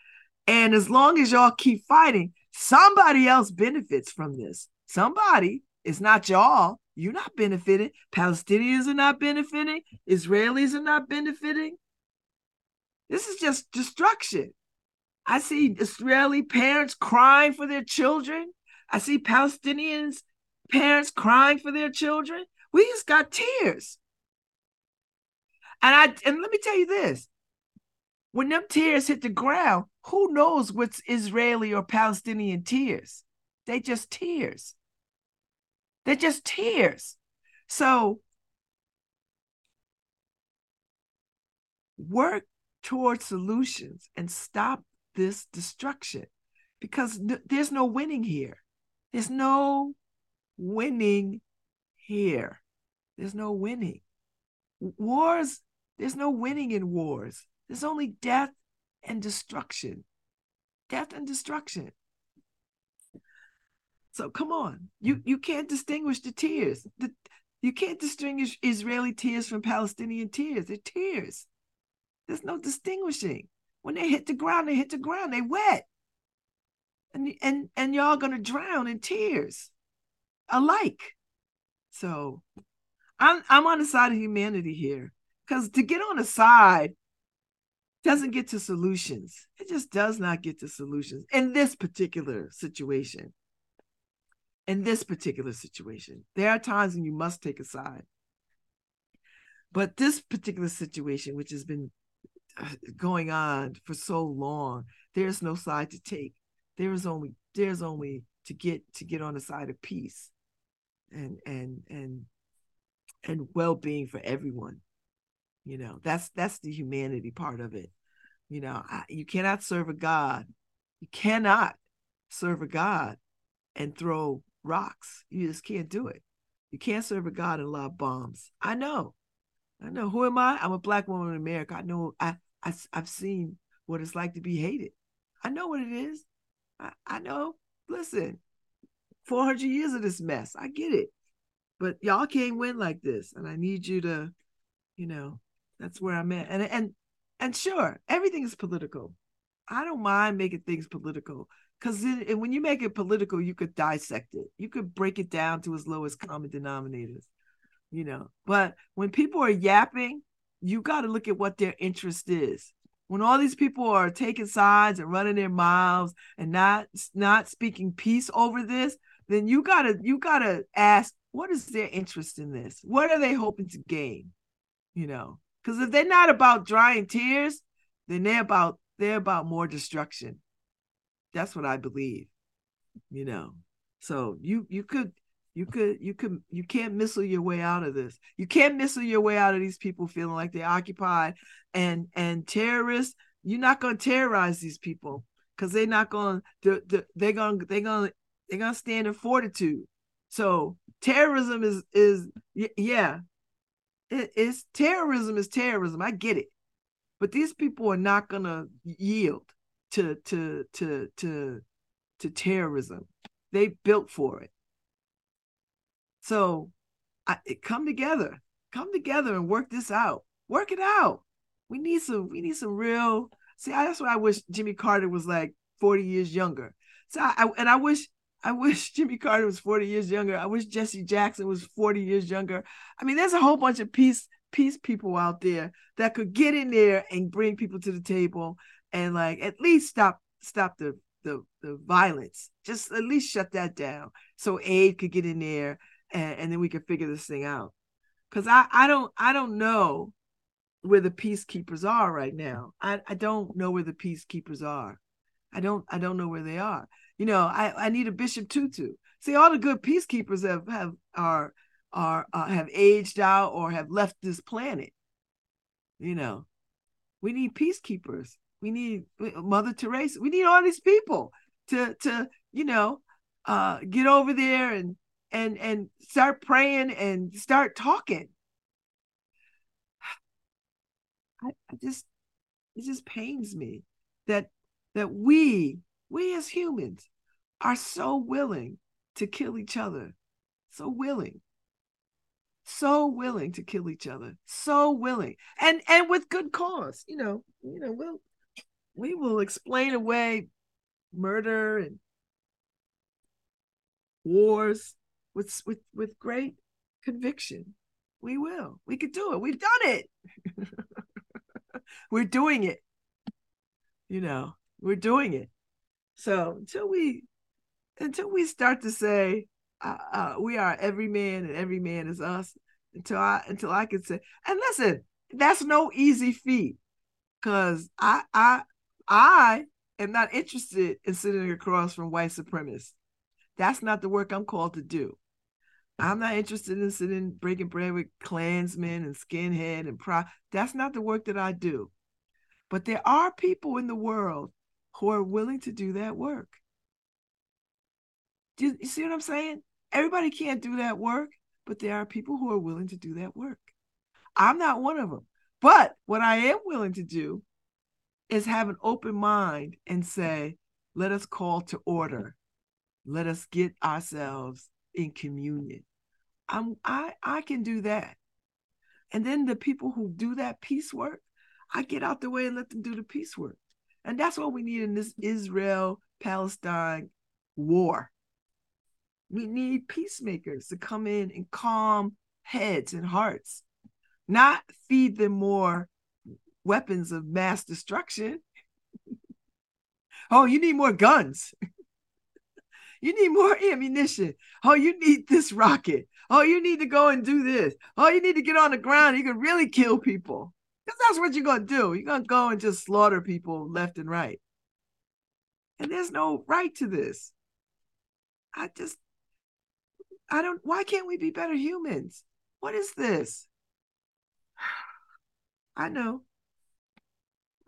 And as long as y'all keep fighting, somebody else benefits from this. Somebody, it's not y'all. You're not benefiting. Palestinians are not benefiting. Israelis are not benefiting. This is just destruction. I see Israeli parents crying for their children. I see Palestinians parents crying for their children. We just got tears. And I and let me tell you this. When them tears hit the ground, who knows what's Israeli or Palestinian tears? They just tears. They're just tears. So work towards solutions and stop this destruction because there's no winning here. There's no winning here. There's no winning. Wars, there's no winning in wars. There's only death and destruction. Death and destruction. So come on. You mm. you can't distinguish the tears. The, you can't distinguish Israeli tears from Palestinian tears. They're tears. There's no distinguishing. When they hit the ground, they hit the ground. They wet. And and and y'all gonna drown in tears alike. So I'm I'm on the side of humanity here. Because to get on the side doesn't get to solutions. It just does not get to solutions in this particular situation. In this particular situation, there are times when you must take a side. But this particular situation, which has been uh, going on for so long, there's no side to take. There is only there's only to get to get on the side of peace and and and and well-being for everyone you know that's that's the humanity part of it. You know I, you cannot serve a god you cannot serve a god and throw rocks. You just can't do it. You can't serve a god and lob bombs. I know. I know. Who am i? I'm a black woman in america. I know i, I i've seen what it's like to be hated. I know what it is. I, I know. Listen 400 years of this mess. I get it. But y'all can't win like this. And I need you to, you know, that's where I'm at. And and and sure, everything is political. I don't mind making things political because when you make it political, you could dissect it. You could break it down to its lowest common denominators, you know. But when people are yapping, you got to look at what their interest is. When all these people are taking sides and running their mouths and not not speaking peace over this, then you gotta you gotta ask what is their interest in this? What are they hoping to gain? You know, because if they're not about drying tears, then they're about they're about more destruction. That's what I believe. You know, so you you could you could you could you can't missile your way out of this. You can't missile your way out of these people feeling like they're occupied and and terrorists. You're not going to terrorize these people because they're not going to they're going they're going they're gonna stand in fortitude. So terrorism is is yeah, it, it's terrorism is terrorism. I get it, but these people are not gonna yield to to to to to terrorism. They built for it. So I, come together, come together and work this out. Work it out. We need some we need some real See, that's why I wish Jimmy Carter was like 40 years younger. So I and I wish I wish *laughs* Jimmy Carter was 40 years younger. I wish Jesse Jackson was 40 years younger. I mean, there's a whole bunch of peace peace people out there that could get in there and bring people to the table and like at least stop stop the the the violence. Just at least shut that down so aid could get in there and, and then we could figure this thing out. Cause I I don't I don't know where the peacekeepers are right now. I, I don't know where the peacekeepers are. I don't I don't know where they are. You know, I, I need a Bishop Tutu. See, all the good peacekeepers have have are are uh, have aged out or have left this planet. You know, we need peacekeepers. We need Mother Teresa. We need all these people to to you know uh, get over there and and and start praying and start talking. I, I just it just pains me that that we we as humans are so willing to kill each other. So willing. So willing to kill each other. So willing. And and with good cause you know you know we'll we will explain away murder and wars with with with great conviction. We will. We could do it. We've done it. *laughs* We're doing it. You know we're doing it. So until we until we start to say uh, uh, we are every man and every man is us until I until I can say and listen that's no easy feat because I I I am not interested in sitting across from white supremacists. That's not the work I'm called to do. I'm not interested in sitting breaking bread with Klansmen and skinhead and pro. That's not the work that I do. But there are people in the world who are willing to do that work. Do you, see what I'm saying? Everybody can't do that work, but there are people who are willing to do that work. I'm not one of them. But what I am willing to do is have an open mind and say, let us call to order. Let us get ourselves in communion. I'm I I can do that. And then the people who do that peace work, I get out the way and let them do the peace work. And that's what we need in this Israel Palestine war. We need peacemakers to come in and calm heads and hearts, not feed them more weapons of mass destruction. *laughs* oh, you need more guns. *laughs* you need more ammunition. Oh, you need this rocket. Oh, you need to go and do this. Oh, you need to get on the ground. You can really kill people. Because that's what you're going to do. You're going to go and just slaughter people left and right. And there's no right to this. I just, I don't, why can't we be better humans? What is this? *sighs* I know.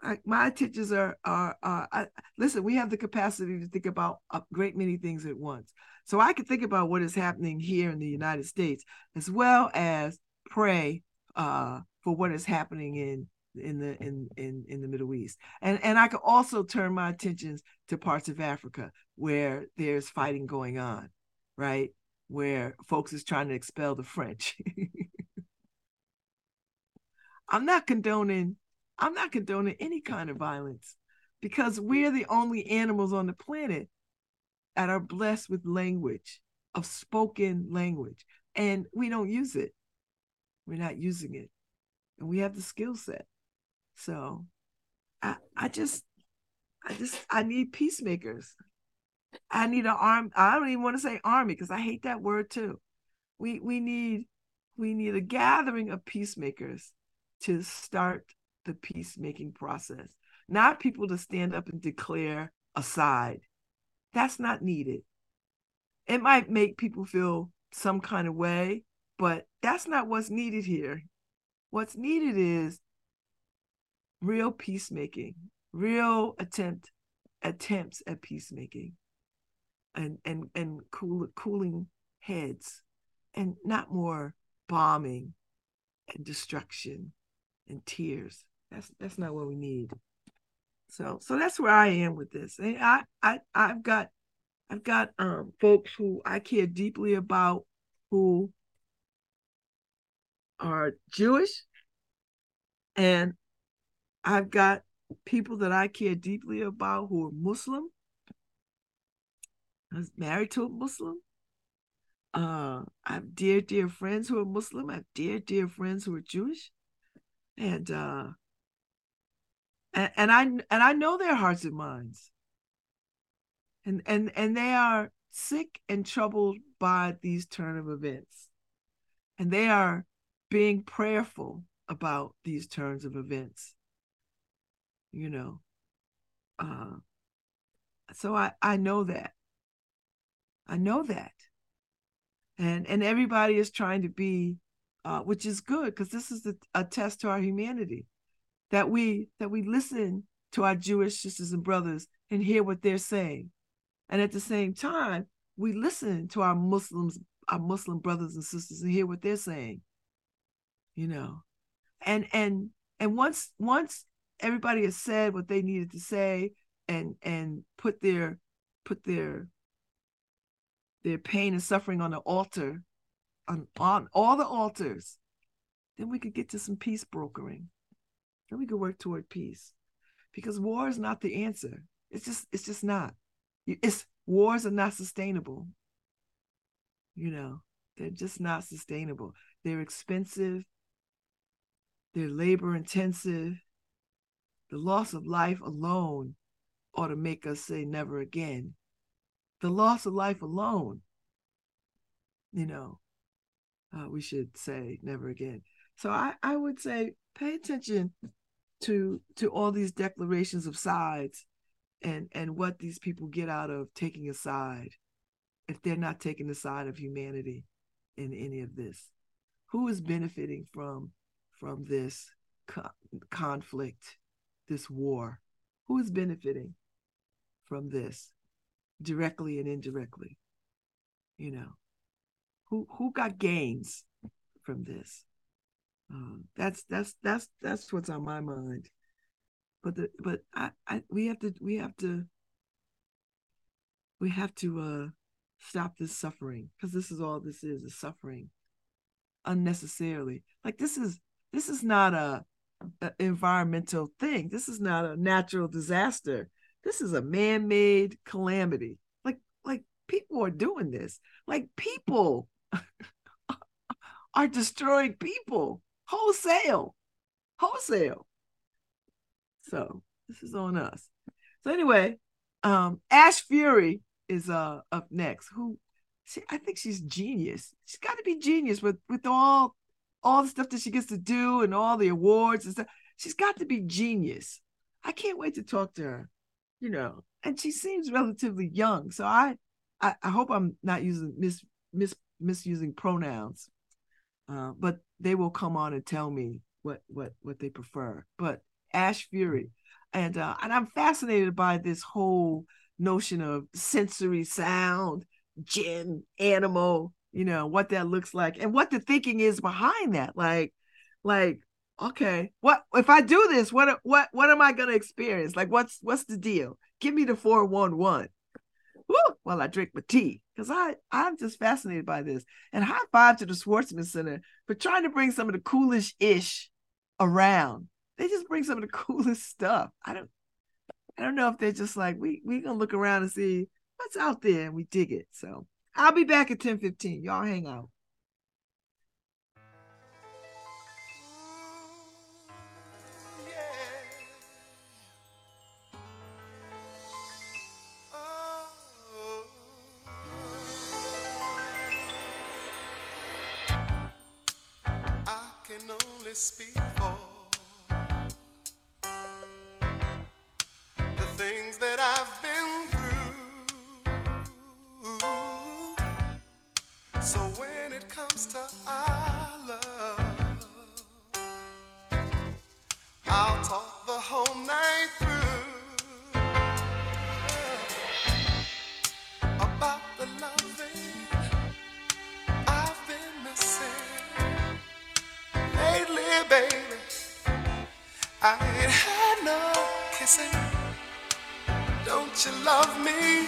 I, my attentions are are, are I, listen. We have the capacity to think about a great many things at once. So I can think about what is happening here in the United States, as well as pray uh, for what is happening in in the in in in the Middle East. And and I could also turn my attentions to parts of Africa where there's fighting going on, right? Where folks is trying to expel the French. *laughs* I'm not condoning I'm not condoning any kind of violence because we're the only animals on the planet that are blessed with language, of spoken language, and we don't use it. We're not using it. And we have the skill set. So I I just I just I need peacemakers. I need an arm. I don't even want to say army because I hate that word too. We we need we need a gathering of peacemakers to start the peacemaking process, not people to stand up and declare a side. That's not needed. It might make people feel some kind of way, but that's not what's needed here. What's needed is real peacemaking, real attempt attempts at peacemaking and and and cool, cooling heads and not more bombing and destruction and tears that's that's not what we need. So so that's where I am with this. And I I I've got I've got um folks who I care deeply about who are Jewish and I've got people that I care deeply about who are Muslim. I was married to a Muslim. Uh, I have dear, dear friends who are Muslim. I have dear, dear friends who are Jewish, and uh, and, and I and I know their hearts and minds. And and and they are sick and troubled by these turn of events, and they are being prayerful about these turns of events. You know, uh, so I I know that. I know that. And and everybody is trying to be uh, which is good because this is a, a test to our humanity that we that we listen to our jewish sisters and brothers and hear what they're saying. And at the same time we listen to our muslims our muslim brothers and sisters and hear what they're saying you know? And and and once once everybody has said what they needed to say and and put their put their their pain and suffering on the altar, on, on all the altars, then we could get to some peace brokering. Then we could work toward peace. Because war is not the answer. It's just, it's just not. It's wars are not sustainable. You know, they're just not sustainable. They're expensive. They're labor intensive. The loss of life alone ought to make us say never again the loss of life alone, you know, uh, we should say never again. So I, I would say pay attention to to all these declarations of sides and and what these people get out of taking a side if they're not taking the side of humanity in any of this. Who is benefiting from from this co- conflict this war? Who is benefiting from this directly and indirectly you know. Who who got gains from this? Um, that's that's that's that's what's on my mind. But the but I, I we have to we have to we have to uh stop this suffering because this is all this is is suffering unnecessarily. Like this is this is not a, a environmental thing. This is not a natural disaster this is a man-made calamity. Like, like people are doing this. Like people *laughs* are destroying people wholesale. Wholesale. So this is on us. So anyway, um, Ash Fure is uh up next. Who she, I think she's genius. She's got to be genius with with all all the stuff that she gets to do and all the awards and stuff. She's got to be genius. I can't wait to talk to her you know, and she seems relatively young. So I, I, I hope I'm not using mis, mis misusing pronouns, uh, but they will come on and tell me what what what they prefer. But Ash Fure, and uh, and I'm fascinated by this whole notion of sensory sound, gin, animal, you know, what that looks like, and what the thinking is behind that. Like, like okay. What if i do this what what what am i going to experience? Like what's what's the deal? Give me the 411 Woo, while i drink my tea because i i'm just fascinated by this. And high five to the Schwarzman Center for trying to bring some of the coolest ish around. They just bring some of the *laughs* coolest stuff. I don't i don't know if they're just like we we gonna look around and see what's out there and we dig it. So i'll be back at 10 15 y'all hang out speak for you love me?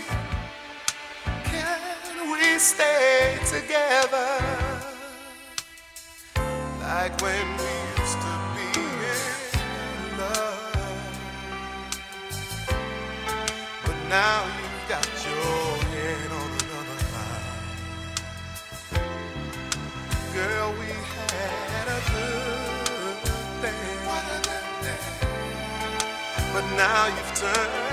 Can we stay together like when we used to be in love? But now you've got your head on another cloud. Girl, we had a good day. But now you've turned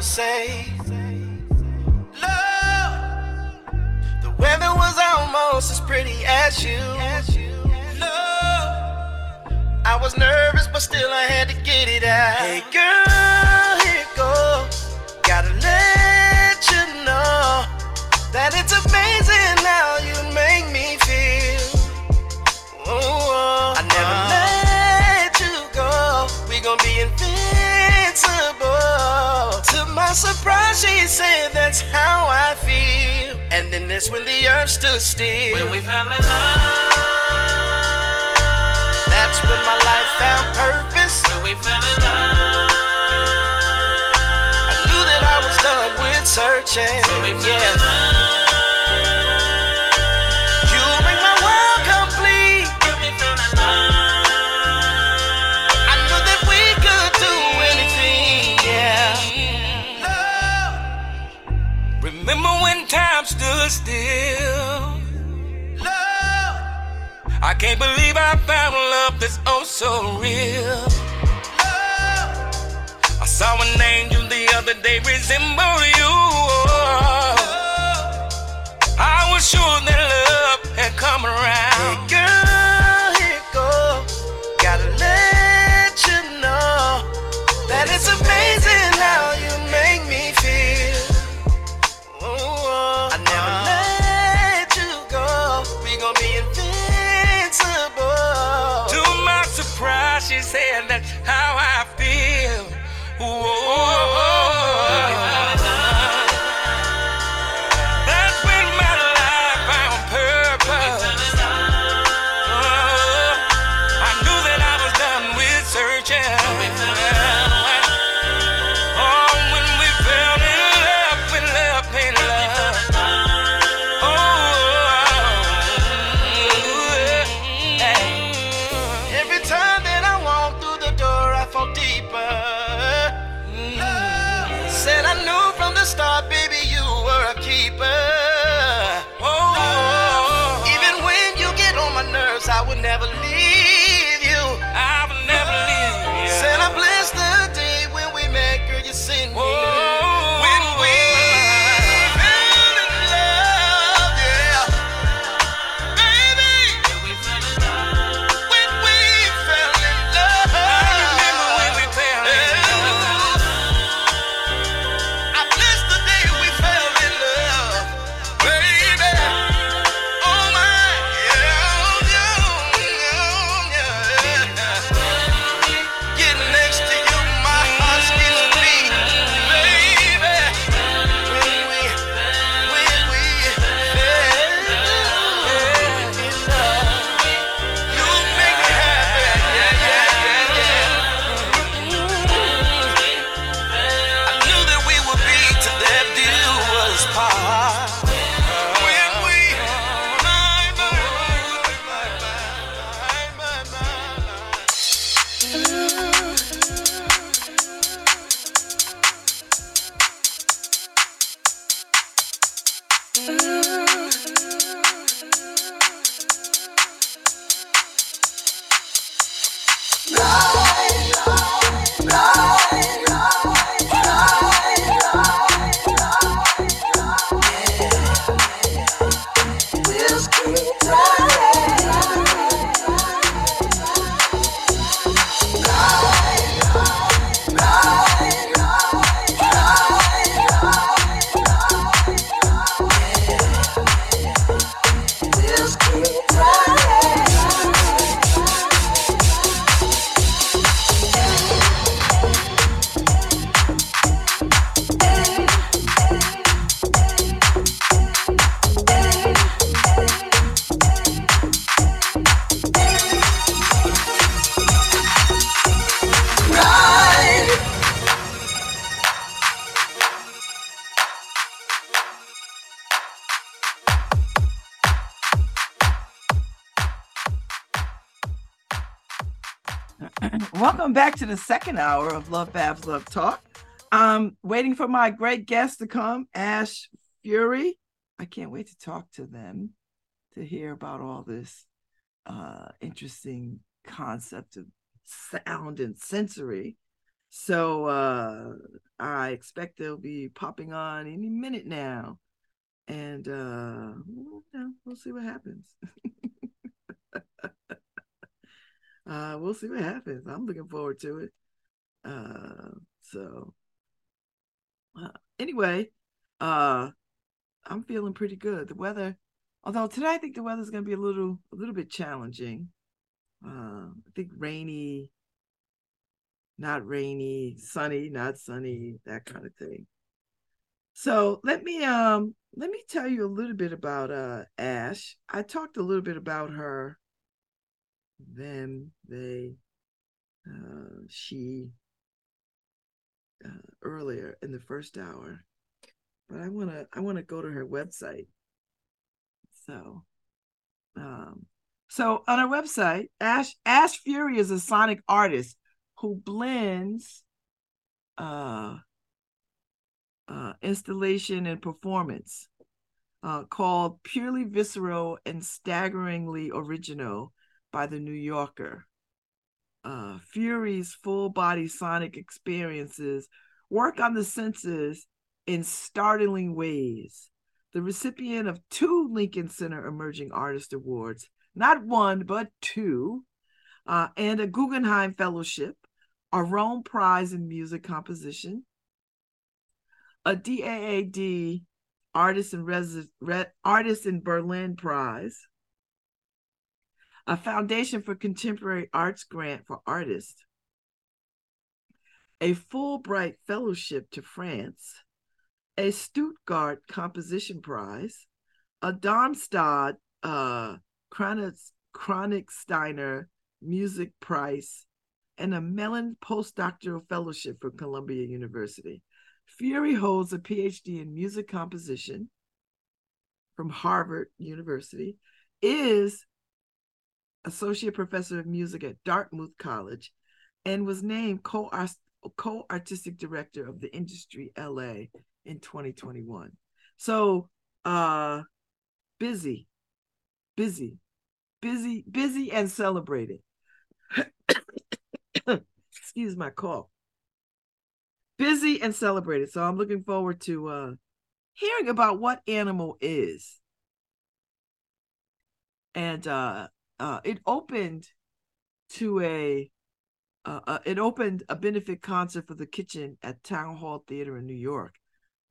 would say, Love, the weather was almost as pretty as you. Love, I was nervous, but still I had to get it out. Hey, girl, here goes. Gotta let you know that it's amazing that's how I feel. And then that's when the earth stood still. When we fell in love. That's when my life found purpose. When we fell in love. I knew that I was done with searching. When we fell yeah. in love. time stood still. Love, I can't believe I found love that's oh so real. Love, I saw an angel the other day resemble you. I was sure that love had come around. Hey, girl. words I would never leave. Hour of LoveBabz LoveTalk. I'm waiting for my great guests to come, Ash Fure. I can't wait to talk to them to hear about all this uh, interesting concept of sound and sensory. So uh, I expect they'll be popping on any minute now. And uh, we'll see what happens. *laughs* uh, we'll see what happens. I'm looking forward to it. Uh, so uh, anyway, uh, I'm feeling pretty good. The weather, although today I think the weather's going to be a little a little bit challenging. Uh, I think rainy, not rainy, sunny, not sunny, that kind of thing. So let me um let me tell you a little bit about uh Ash. I talked a little bit about her, them, they, uh, she uh, earlier in the first hour, but I wanna I wanna go to her website. So, um, so on her website, Ash Ash Fure is a sonic artist who blends uh, uh, installation and performance uh, called Purely Visceral and Staggeringly Original by the New Yorker. Uh, Fure's full body sonic experiences work on the senses in startling ways. The recipient of two Lincoln Center Emerging Artist Awards, not one, but two, uh, and a Guggenheim Fellowship, a Rome Prize in Music Composition, a DAAD Artist in, Resi- Re- Artist in Berlin Prize, a Foundation for Contemporary Arts grant for artists, a Fulbright Fellowship to France, a Stuttgart Composition Prize, a Darmstadt uh, Steiner Music Prize, and a Mellon Postdoctoral Fellowship from Columbia University. Fure holds a PhD in music composition from Harvard University, is associate professor of music at Dartmouth College, and was named co co artistic director of the Industry LA in 2021. So, uh, busy, busy, busy, busy, and celebrated. *coughs* Excuse my cough. Busy and celebrated. So I'm looking forward to uh, hearing about what animal is. And uh, uh, it opened to a uh, uh, it opened a benefit concert for the kitchen at Town Hall Theater in New York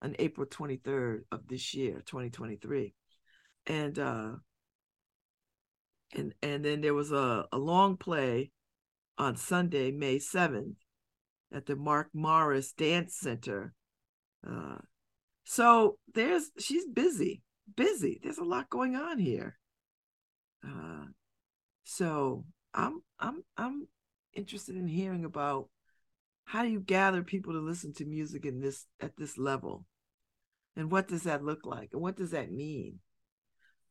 on April 23rd of this year, 2023. And uh and and then there was a, a long play on Sunday, May 7th at the Mark Morris Dance Center. Uh so there's she's busy, busy. There's a lot going on here. Uh so I'm I'm I'm interested in hearing about how do you gather people to listen to music in this at this level. And what does that look like? And what does that mean?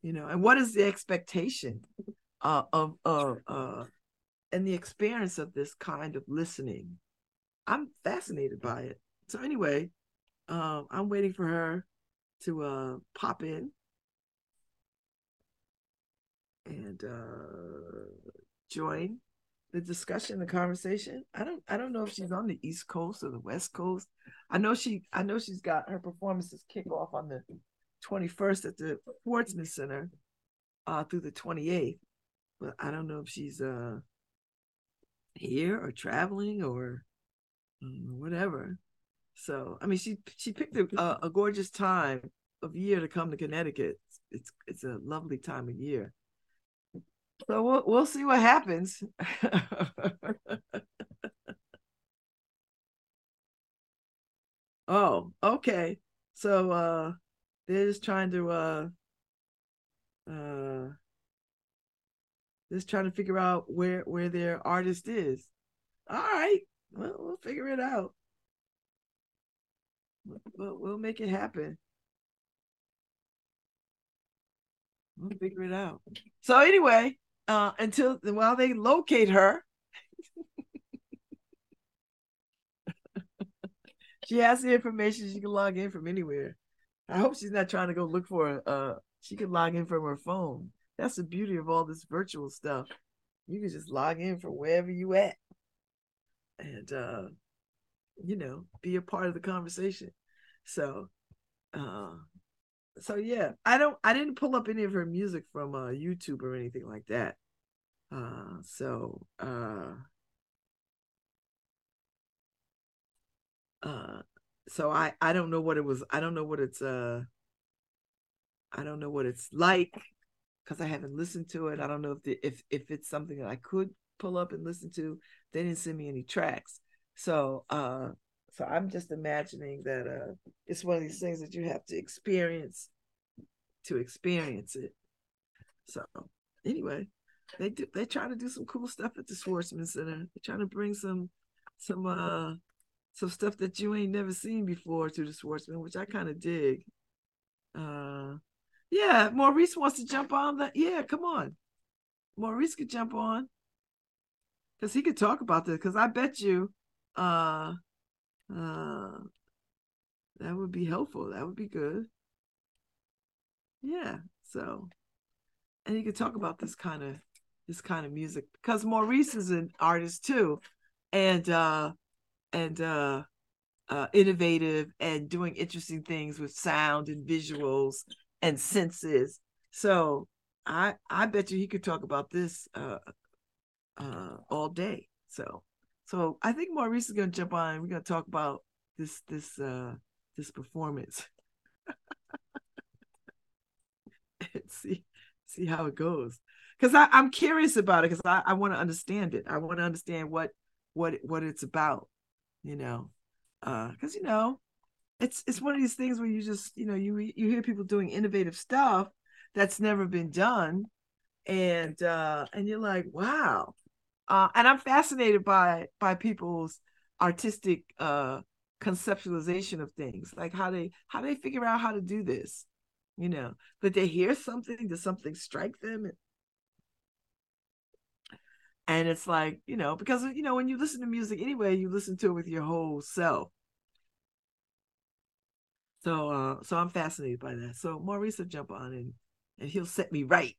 You know and what is the expectation uh, of uh, uh and the experience of this kind of listening? I'm fascinated by it. So anyway um i'm waiting for her to uh pop in and uh join the discussion, the conversation. I don't I don't know if she's on the East Coast or the West Coast. I know she I know she's got her performances kick off on the 21st at the Schwarzman Center uh through the 28th. But I don't know if she's uh here or traveling or um, whatever. So I mean she she picked a, a gorgeous time of year to come to Connecticut. It's it's a lovely time of year. So we'll we'll see what happens. oh, okay. So uh they're just trying to uh uh just trying to figure out where where their artist is. All right. Well, we'll figure it out. We'll, we'll make it happen. We'll figure it out. So anyway, uh, until while they locate her. *laughs* she has the information. She can log in from anywhere. I hope she's not trying to go look for. Uh, she can log in from her phone. That's the beauty of all this virtual stuff. You can just log in from wherever you at, and uh, you know, be a part of the conversation. So, uh, so yeah, I don't I didn't pull up any of her music from uh YouTube or anything like that. Uh so uh uh so I I don't know what it was. I don't know what it's uh I don't know what it's like because I haven't listened to it. I don't know if the, if if it's something that I could pull up and listen to. They didn't send me any tracks. So uh so I'm just imagining that uh it's one of these things that you have to experience to experience it. So anyway, they do they try to do some cool stuff at the Schwarzman Center. They're trying to bring some some uh some stuff that you ain't never seen before to the Schwarzman, which I kind of dig. Uh yeah, Maurice wants to jump on that. Yeah, come on. Maurice could jump on. Cause he could talk about this. Cause I bet you uh uh that would be helpful. That would be good. Yeah. So and he could talk about this kind of this kind of music because Maurice is an artist too, and uh and uh uh innovative and doing interesting things with sound and visuals and senses. So I I bet you he could talk about this uh uh all day. So so I think Maurice is gonna jump on and we're gonna talk about this this uh this performance. and *laughs* see see how it goes. Because I'm curious about it because I, I want to understand it. I want to understand what what what it's about, you know. Uh because you know, it's it's one of these things where you just, you know, you you hear people doing innovative stuff that's never been done. And uh and you're like, wow. Uh and I'm fascinated by by people's artistic uh conceptualization of things, like how they how they figure out how to do this you know? But they hear something? Does something strike them? And it's like you know because you know when you listen to music anyway you listen to it with your whole self. So uh so i'm fascinated by that. So maurice will jump on and and he'll set me right.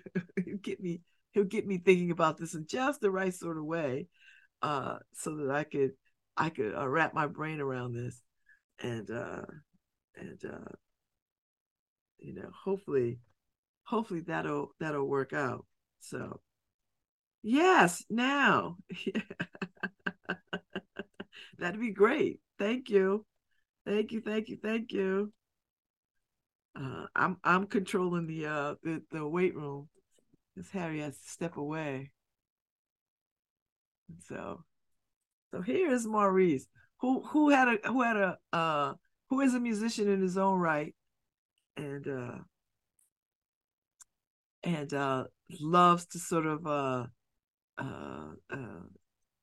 *laughs* Get me he'll get me thinking about this in just the right sort of way uh so that i could i could uh, wrap my brain around this and uh and uh you know hopefully hopefully that'll that'll work out. So yes now. *laughs* That'd be great. Thank you. Thank you thank you thank you. Uh, i'm i'm controlling the uh the, the weight room because harry has to step away. So so here is maurice who who had a who had a uh who is a musician in his own right and uh and uh loves to sort of uh uh, uh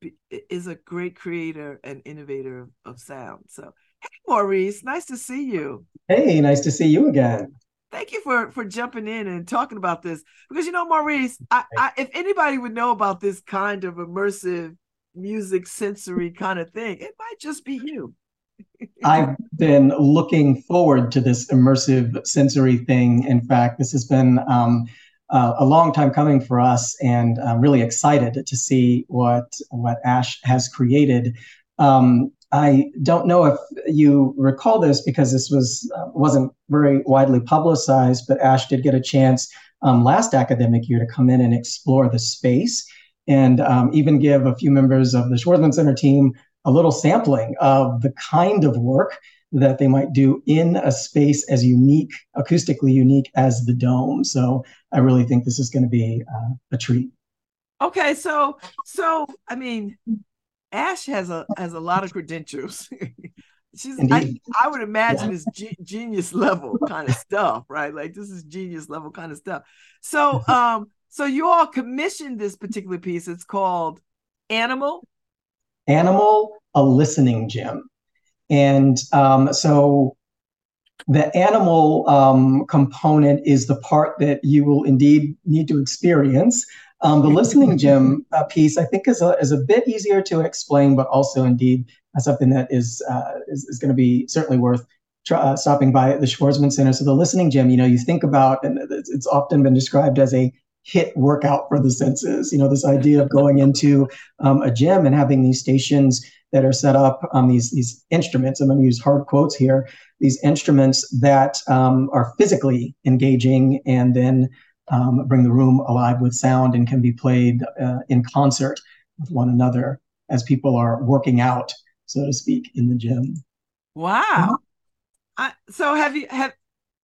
be, is a great creator and innovator of, of sound. So hey maurice nice to see you. Hey, nice to see you again. Thank you for for jumping in and talking about this because you know maurice I, I if anybody would know about this kind of immersive music sensory kind of thing it might just be you *laughs* I've been looking forward to this immersive sensory thing. In fact, this has been um, uh, a long time coming for us, and I'm really excited to see what what Ash has created. Um, I don't know if you recall this because this was uh, wasn't very widely publicized, but Ash did get a chance um, last academic year to come in and explore the space and um, even give a few members of the Schwarzman Center team a little sampling of the kind of work that they might do in a space as unique, acoustically unique as the dome. So I really think this is going to be uh, a treat. okay so so i mean ash has a has a lot of credentials *laughs* she's I, Indeed. I would imagine it's ge- genius level kind of stuff right like this is genius level kind of stuff so *laughs* um so you all commissioned this particular piece it's called animal Animal, a listening gym. And um, so the animal um, component is the part that you will indeed need to experience. Um, the listening gym uh, piece, I think, is a, is a bit easier to explain, but also indeed uh, something that is uh, is, is going to be certainly worth uh, stopping by at the Schwarzman Center. So the listening gym, you know, you think about, and it's, often been described as a HIIT workout for the senses. You know, this idea of going into um, a gym and having these stations that are set up on these these instruments. I'm going to use hard quotes here. These instruments that um, are physically engaging and then um, bring the room alive with sound and can be played uh, in concert with one another as people are working out, so to speak, in the gym. Wow. I, so have you have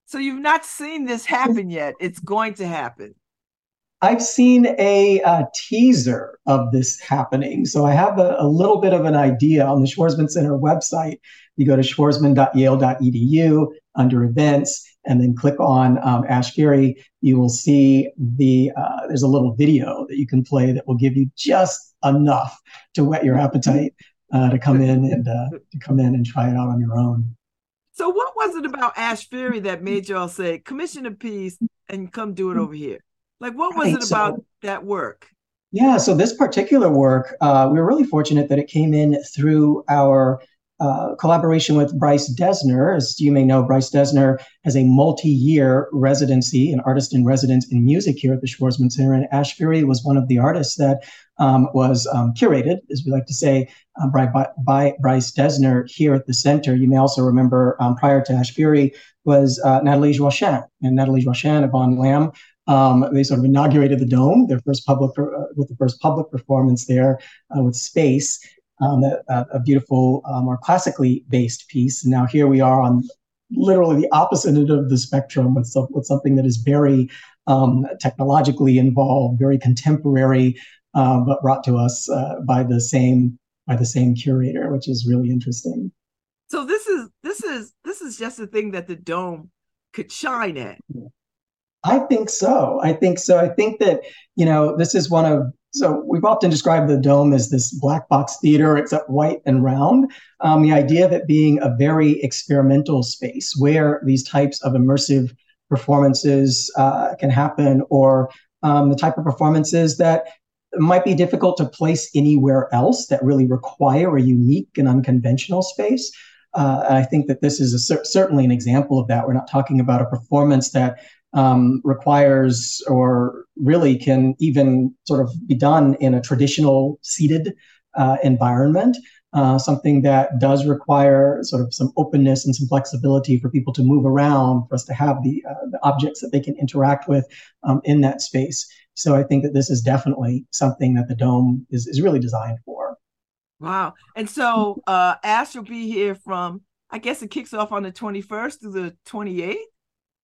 so you've not seen this happen yet? It's going to happen. I've seen a, uh teaser of this happening. So I have a, a little bit of an idea on the Schwarzman Center website. You go to schwarzman.yale.edu under events and then click on um, Ash Fure. You will see the, uh, there's a little video that you can play that will give you just enough to whet your appetite uh, to come in and uh, to come in and try it out on your own. So what was it about Ash Fure that made y'all say commission a piece and come do it over here? Like what was it so- about that work? Yeah, so this particular work, uh, we were really fortunate that it came in through our uh, collaboration with Bryce Dessner. As you may know, Bryce Dessner has a multi-year residency, an artist in residence in music here at the Schwarzman Center, and Ash Fure was one of the artists that um, was um, curated, as we like to say, uh, by, by, Bryce Dessner here at the center. You may also remember um, prior to Ash Fure was uh, Natalie Joachim, and Natalie Joachim and Von Lamb um, they sort of inaugurated the dome, their first public uh, with the first public performance there uh, with Space, um, a, a beautiful, more classically based piece. Now here we are on literally the opposite end of the spectrum with, some, with something that is very um, technologically involved, very contemporary, uh, but brought to us uh, by the same by the same curator, which is really interesting. So this is this is this is just a thing that the dome could shine at. I think so. I think so. I think that, you know, this is one of, so we've often described the dome as this black box theater, except white and round. Um, the idea of it being a very experimental space where these types of immersive performances uh, can happen, or um, the type of performances that might be difficult to place anywhere else that really require a unique and unconventional space. Uh, and I think that this is a cer- certainly an example of that. We're not talking about a performance that um, requires or really can even sort of be done in a traditional seated uh, environment. Uh, something that does require sort of some openness and some flexibility for people to move around, for us to have the, uh, the objects that they can interact with um, in that space. So I think that this is definitely something that the dome is, is really designed for. Wow. And so uh Ash will be here from I guess it kicks off on the 21st through the 28th.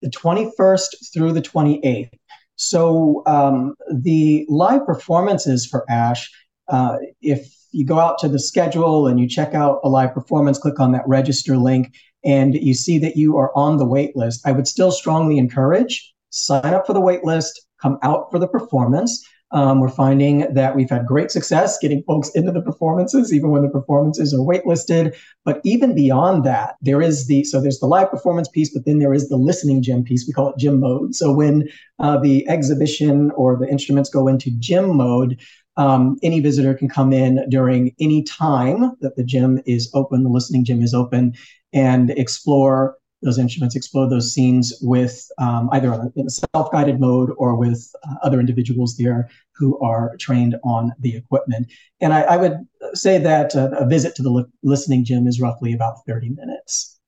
The 21st through the 28th. So um, the live performances for Ash, uh, if you go out to the schedule and you check out a live performance, click on that register link, and you see that you are on the wait list, I would still strongly encourage sign up for the wait list, come out for the performance. Um, we're finding that we've had great success getting folks into the performances, even when the performances are waitlisted. But even beyond that, there is the so there's the live performance piece, but then there is the listening gym piece. We call it gym mode. So when uh, the exhibition or the instruments go into gym mode, um, any visitor can come in during any time that the gym is open, the listening gym is open, and explore those instruments, explore those scenes with um, either in a self-guided mode or with uh, other individuals there who are trained on the equipment. And I, I would say that uh, a visit to the li- listening gym is roughly about 30 minutes.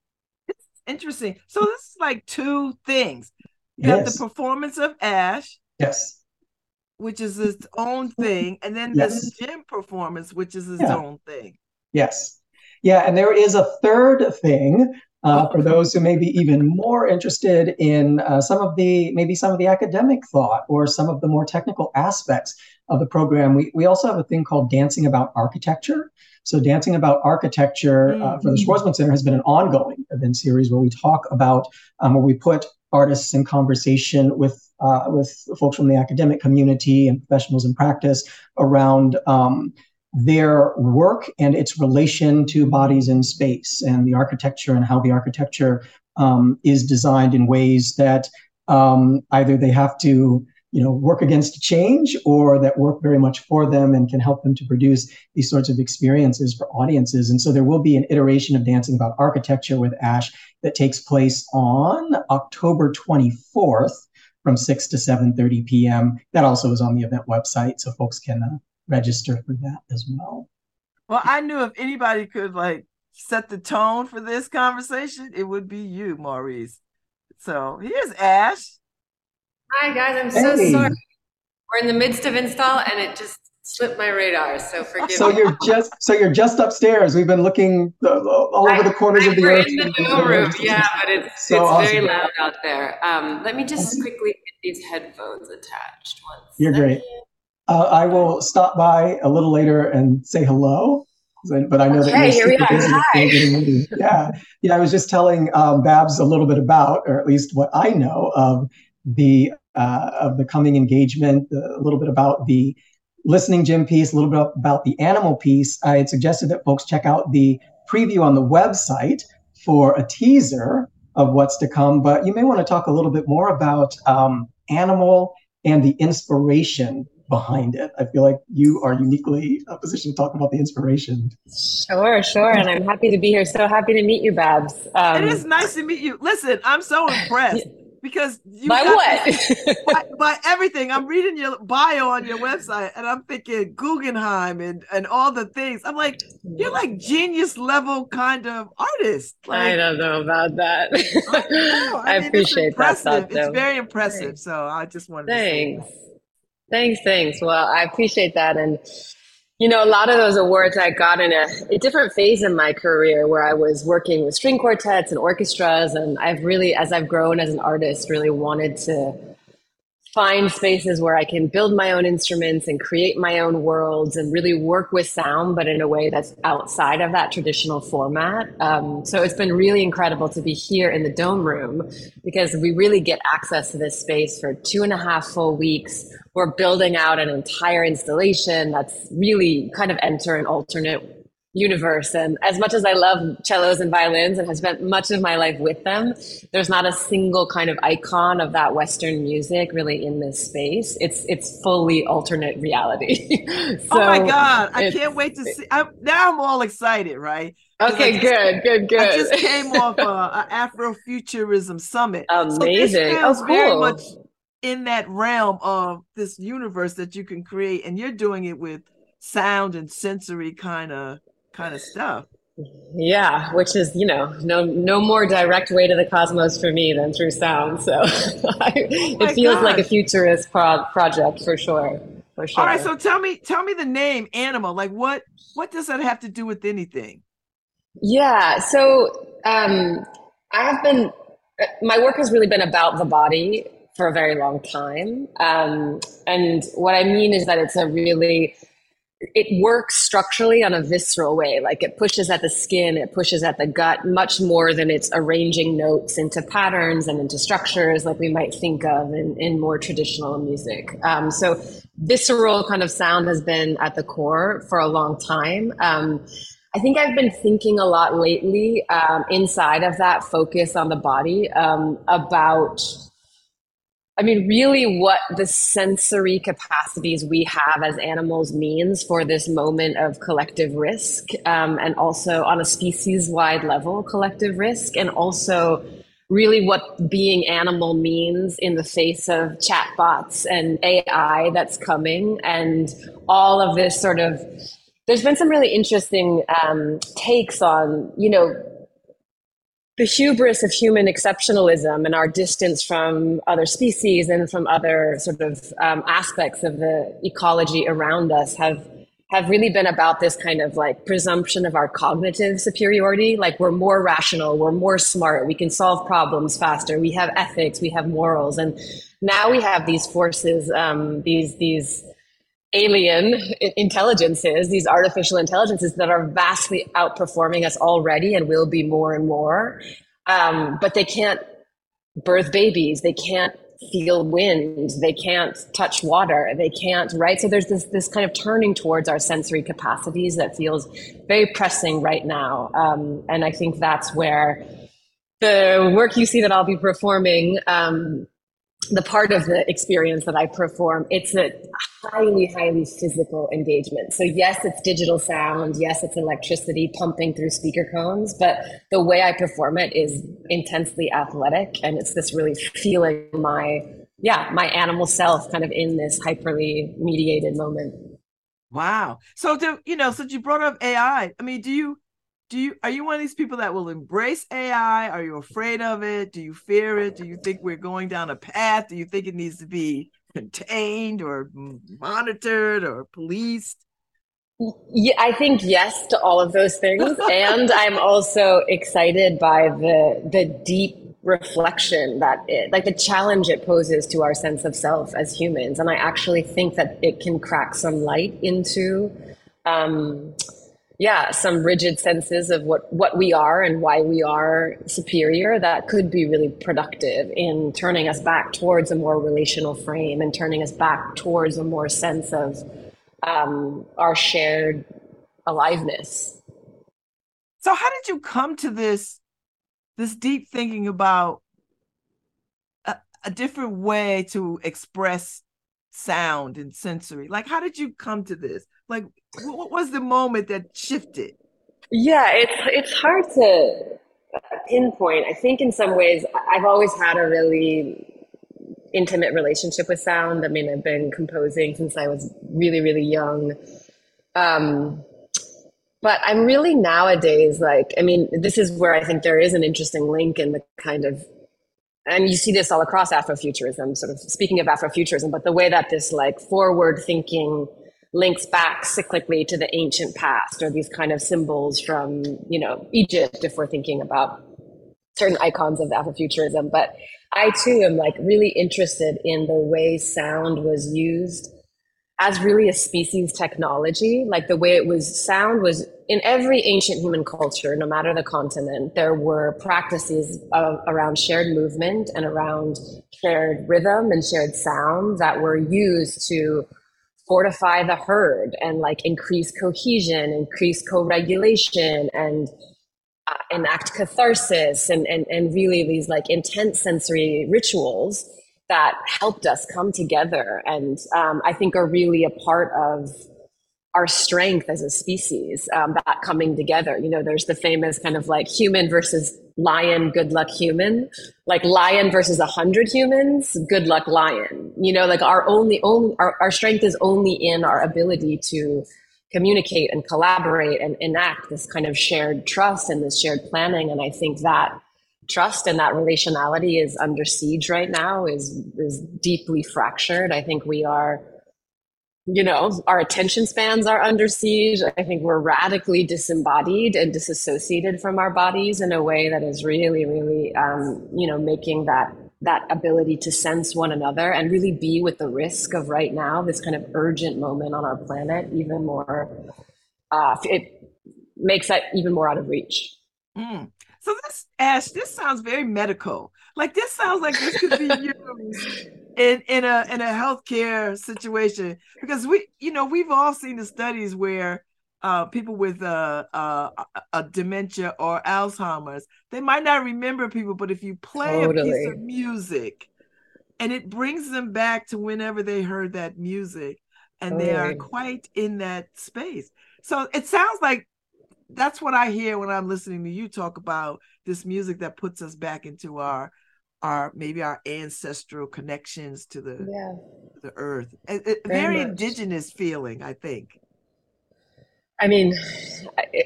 Interesting. So this is like two things. You have the performance of Ash, Yes. which is its own thing, and then Yes. the gym performance, which is its Yeah. own thing. Yes. Yeah. And there is a third thing uh, for those who may be even more interested in uh, some of the, maybe some of the academic thought or some of the more technical aspects of the program. We, we also have a thing called Dancing About Architecture. So, Dancing About Architecture uh, for the Mhm. Schwarzman Center has been an ongoing event series where we talk about, um, where we put artists in conversation with uh, with folks from the academic community and professionals in practice around um, their work and its relation to bodies in space and the architecture and how the architecture um, is designed in ways that um, either they have to you know work against change or that work very much for them and can help them to produce these sorts of experiences for audiences. And so there will be an iteration of dancing about architecture with ash that takes place on october 24th from 6 to 7.30 p.m that also is on the event website so folks can uh, register for that as well Well, I knew if anybody could like set the tone for this conversation, it would be you, Maurice. So here's Ash. Hi guys, I'm so Hey. sorry. We're in the midst of install and it just slipped my radar, so forgive so me. So you're just so you're just upstairs we've been looking all over the corners of the We're earth in the dome room, yeah, but it's So it's very loud out there. Um, let me just quickly get these headphones attached. One You're great. Uh, I will stop by a little later and say hello. But I know that Okay, you're here we are. busy Hi. Yeah, yeah. I was just telling um, Babz a little bit about, or at least what I know of the uh, of the coming engagement, a little bit about the listening gym piece, a little bit about the animal piece. I had suggested that folks check out the preview on the website for a teaser of what's to come. But you may want to talk a little bit more about um, animal and the inspiration behind it. I feel like you are uniquely uh, positioned to talk about the inspiration. Sure, sure, and I'm happy to be here. So happy to meet you, Babz. Um, it is nice to meet you. Listen, I'm so impressed *laughs* because you by what? by, by everything. I'm reading your bio on your website and I'm thinking Guggenheim and, and all the things. I'm like, you're like genius level kind of artist. Like, I don't know about that. know. *laughs* I, mean, it's appreciate that impressive. thought, It's very impressive. So I just wanted to say Thanks. Thanks, thanks. Well, I appreciate that. And, you know, a lot of those awards I got in a, a different phase in my career where I was working with string quartets and orchestras. And I've really, as I've grown as an artist, really wanted to find spaces where I can build my own instruments and create my own worlds and really work with sound, but in a way that's outside of that traditional format. Um, so it's been really incredible to be here in the Dome Room because we really get access to this space for two and a half full weeks. We're building out an entire installation that's really kind of enter an alternate universe. And as much as I love cellos and violins and have spent much of my life with them, there's not a single kind of icon of that Western music really in this space. It's it's fully alternate reality. so *laughs* Oh my God. I can't wait to see. I'm, now I'm all excited, right? Okay, good, good, good. I just came *laughs* off uh, an Afrofuturism summit. So Amazing. Oh, feels very cool. much in that realm of this universe that you can create, and you're doing it with sound and sensory kind of kind of stuff. Yeah, which is you know no no more direct way to the cosmos for me than through sound. So *laughs* I, Oh it feels like a gosh. futurist pro- project for sure, for sure. All right, so tell me, tell me the name animal. Like what what does that have to do with anything? Yeah. So um, I've been, my work has really been about the body for a very long time. Um, and what I mean is that it's a really, it works structurally on a visceral way. Like it pushes at the skin, it pushes at the gut much more than it's arranging notes into patterns and into structures like we might think of in, in more traditional music. Um, so visceral kind of sound has been at the core for a long time. Um, I think I've been thinking a lot lately um, inside of that focus on the body um, about, I mean, really what the sensory capacities we have as animals means for this moment of collective risk um, and also on a species wide level, collective risk, and also really what being animal means in the face of chatbots and AI that's coming and all of this sort of there's been some really interesting um, takes on, you know, the hubris of human exceptionalism and our distance from other species and from other sort of um, aspects of the ecology around us have have really been about this kind of like presumption of our cognitive superiority. Like we're more rational we're more smart we can solve problems faster we have ethics we have morals. And now we have these forces um, these these alien intelligences, these artificial intelligences that are vastly outperforming us already and will be more and more. Um, but they can't birth babies. They can't feel wind. They can't touch water. They can't, right? So there's this, this kind of turning towards our sensory capacities that feels very pressing right now. Um, and I think that's where the work you see that I'll be performing um, the part of the experience that I perform, it's a highly, highly physical engagement. So yes, it's digital sound. Yes, it's electricity pumping through speaker cones, but the way I perform it is intensely athletic. And it's this really feeling my, yeah, my animal self kind of in this hyperly mediated moment. Wow. So do you know, since you brought up AI, I mean, do you do you are you one of these people that will embrace AI? Are you afraid of it? Do you fear it? Do you think we're going down a path? Do you think it needs to be contained or monitored or policed? Yeah, I think yes to all of those things, *laughs* and I'm also excited by the the deep reflection that it, like the challenge it poses to our sense of self as humans, and I actually think that it can crack some light into. Um, yeah, some rigid senses of what, what we are and why we are superior that could be really productive in turning us back towards a more relational frame and turning us back towards a more sense of um, our shared aliveness. So how did you come to this this deep thinking about a, a different way to express sound and sensory? Like how did you come to this? Like what was the moment that shifted? Yeah, it's it's hard to pinpoint. I think in some ways I've always had a really intimate relationship with sound. I mean, I've been composing since I was really, really young. Um, but I'm really nowadays like, I mean, this is where I think there is an interesting link in the kind of, and you see this all across Afrofuturism, sort of speaking of Afrofuturism, but the way that this like forward thinking links back cyclically to the ancient past or these kind of symbols from, you know, Egypt, if we're thinking about certain icons of Afrofuturism. But I too am like really interested in the way sound was used as really a species technology, like the way it was sound was in every ancient human culture, no matter the continent, there were practices of, around shared movement and around shared rhythm and shared sound that were used to fortify the herd and like increase cohesion, increase co-regulation and uh, enact catharsis and, and, and really these like intense sensory rituals that helped us come together and um, I think are really a part of our strength as a species um, that coming together. You know there's the famous kind of like human versus lion good luck human. Like lion versus a hundred humans good luck lion. You know like our only only our, our strength is only in our ability to communicate and collaborate and enact this kind of shared trust and this shared planning. And i think that trust and that relationality is under siege right now is is deeply fractured. I think we are you know, our attention spans are under siege. I think we're radically disembodied and disassociated from our bodies in a way that is really, really, um, you know, making that that ability to sense one another and really be with the risk of right now, this kind of urgent moment on our planet, even more. Uh, it makes that even more out of reach. Mm. So this Ash, this sounds very medical. Like this sounds like this could be *laughs* used in in a in a healthcare situation because we you know we've all seen the studies where uh, people with uh, uh, a dementia or Alzheimer's they might not remember people, but if you play Totally. a piece of music and it brings them back to whenever they heard that music and they are quite in that space. So it sounds like that's what I hear when I'm listening to you talk about this music that puts us back into our our maybe our ancestral connections to the Yeah. the earth. A, a Very very indigenous feeling, I think. I mean,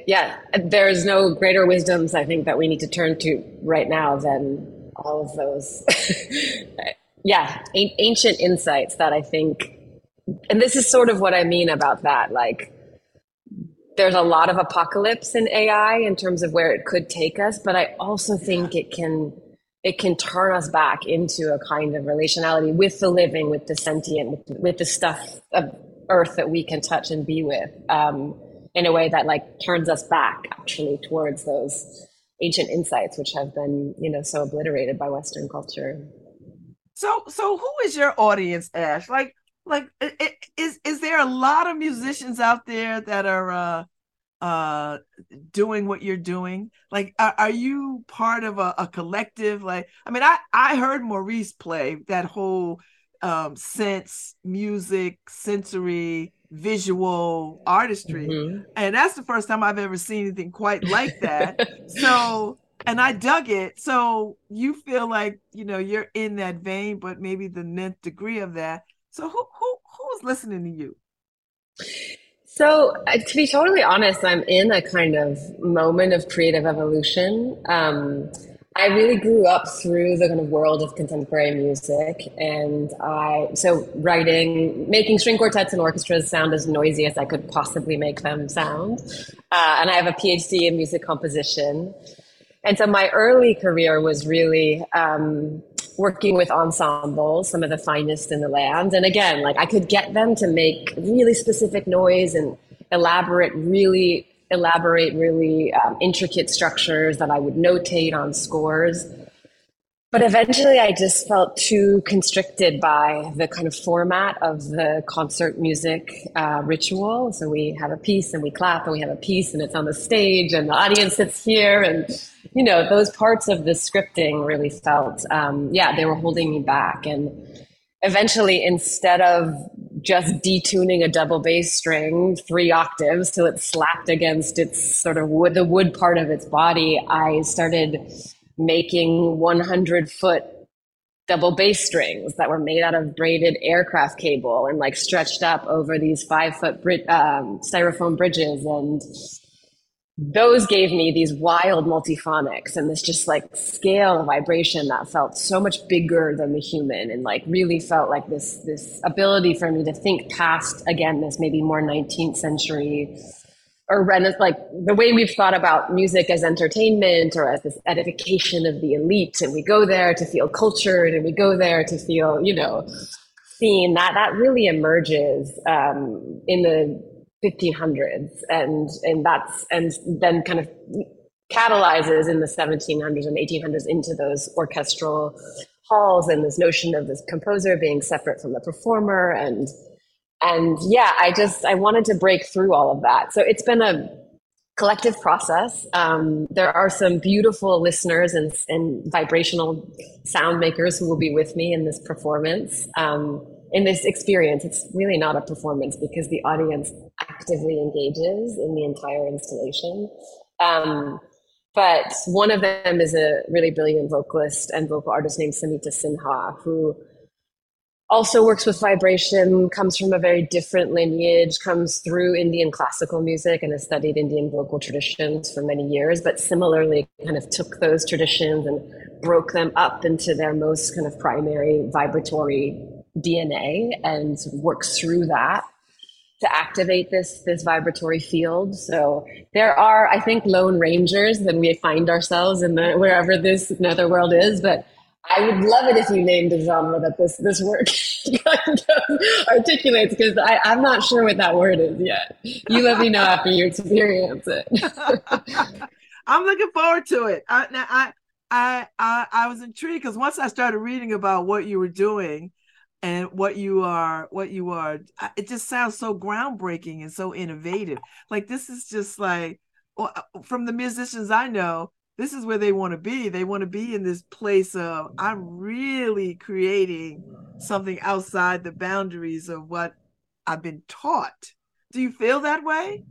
yeah, there's no greater wisdoms I think that we need to turn to right now than all of those. *laughs* yeah, an- ancient insights that I think, and this is sort of what I mean about that. Like, there's a lot of apocalypse in AI in terms of where it could take us, but I also think it can it can turn us back into a kind of relationality with the living, with the sentient, with, with the stuff of earth that we can touch and be with, um, in a way that like turns us back actually towards those ancient insights, which have been you know so obliterated by Western culture. So so who is your audience, Ash? Like like i- i- is is there a lot of musicians out there that are uh uh doing what you're doing? Like are, are you part of a, a collective? Like i mean i i heard maurice play that whole um sense music sensory visual artistry. Mhm. and that's the first time i've ever seen anything quite like that. *laughs* So and i dug it. So you feel like you know you're in that vein but maybe the nth degree of that. So who who who's listening to you So, uh, to be totally honest, I'm in a kind of moment of creative evolution. Um, I really grew up through the kind of world of contemporary music, and I so writing, making string quartets and orchestras sound as noisy as I could possibly make them sound. Uh, and I have a PhD in music composition, and so my early career was really um, working with ensembles, some of the finest in the land. And again, like I could get them to make really specific noise and elaborate, really elaborate, really um, intricate structures that I would notate on scores. But eventually, I just felt too constricted by the kind of format of the concert music uh, ritual. So we have a piece and we clap, and we have a piece and it's on the stage, and the audience sits here. And, you know, those parts of the scripting really felt, um, yeah, they were holding me back. And eventually, instead of just detuning a double bass string three octaves till it slapped against its sort of wood, the wood part of its body, I started making 100 foot double bass strings that were made out of braided aircraft cable and like stretched up over these five foot bri- um, styrofoam bridges. And those gave me these wild multiphonics and this just like scale of vibration that felt so much bigger than the human and like really felt like this this ability for me to think past again this maybe more 19th century or Renaissance, like the way we've thought about music as entertainment or as this edification of the elite, and we go there to feel cultured, and we go there to feel, you know, seen. That that really emerges um, in the 1500s, and and that's and then kind of catalyzes in the 1700s and 1800s into those orchestral halls and this notion of this composer being separate from the performer and and yeah i just i wanted to break through all of that. So it's been a collective process. Um, there are some beautiful listeners and, and vibrational sound makers who will be with me in this performance. Um, in this experience it's really not a performance because the audience actively engages in the entire installation. Um, but one of them is a really brilliant vocalist and vocal artist named samita sinha who also works with vibration, comes from a very different lineage, comes through Indian classical music and has studied Indian vocal traditions for many years, but similarly kind of took those traditions and broke them up into their most kind of primary vibratory DNA and works through that to activate this this vibratory field. So there are, I think, lone rangers when we find ourselves in the wherever this netherworld is, but I would love it if you named a genre that this this work *laughs* kind of articulates because I'm not sure what that word is yet. You let me know after you experience it. *laughs* I'm looking forward to it. I, now, I, I, I, I was intrigued because once I started reading about what you were doing and what you are, what you are, it just sounds so groundbreaking and so innovative. Like this is just like uh, from the musicians I know, this is where they want to be. They want to be in this place of I'm really creating something outside the boundaries of what I've been taught. Do you feel that way?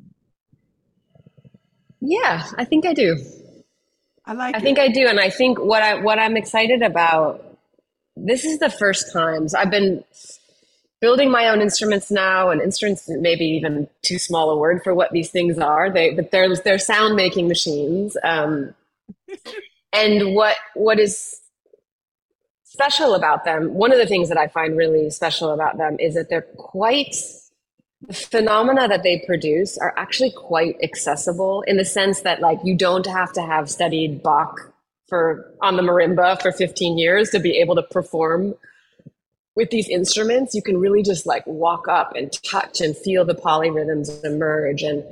yeah, I think I do. I like I it. think I do, and I think what I what I'm excited about. This is the first time so I've been building my own instruments now, and instruments maybe even too small a word for what these things are. They but they're they're sound making machines. Um, and what what is special about them? One of the things that I find really special about them is that they're quite the phenomena that they produce are actually quite accessible in the sense that like you don't have to have studied Bach for on the marimba for 15 years to be able to perform with these instruments you can really just like walk up and touch and feel the polyrhythms emerge and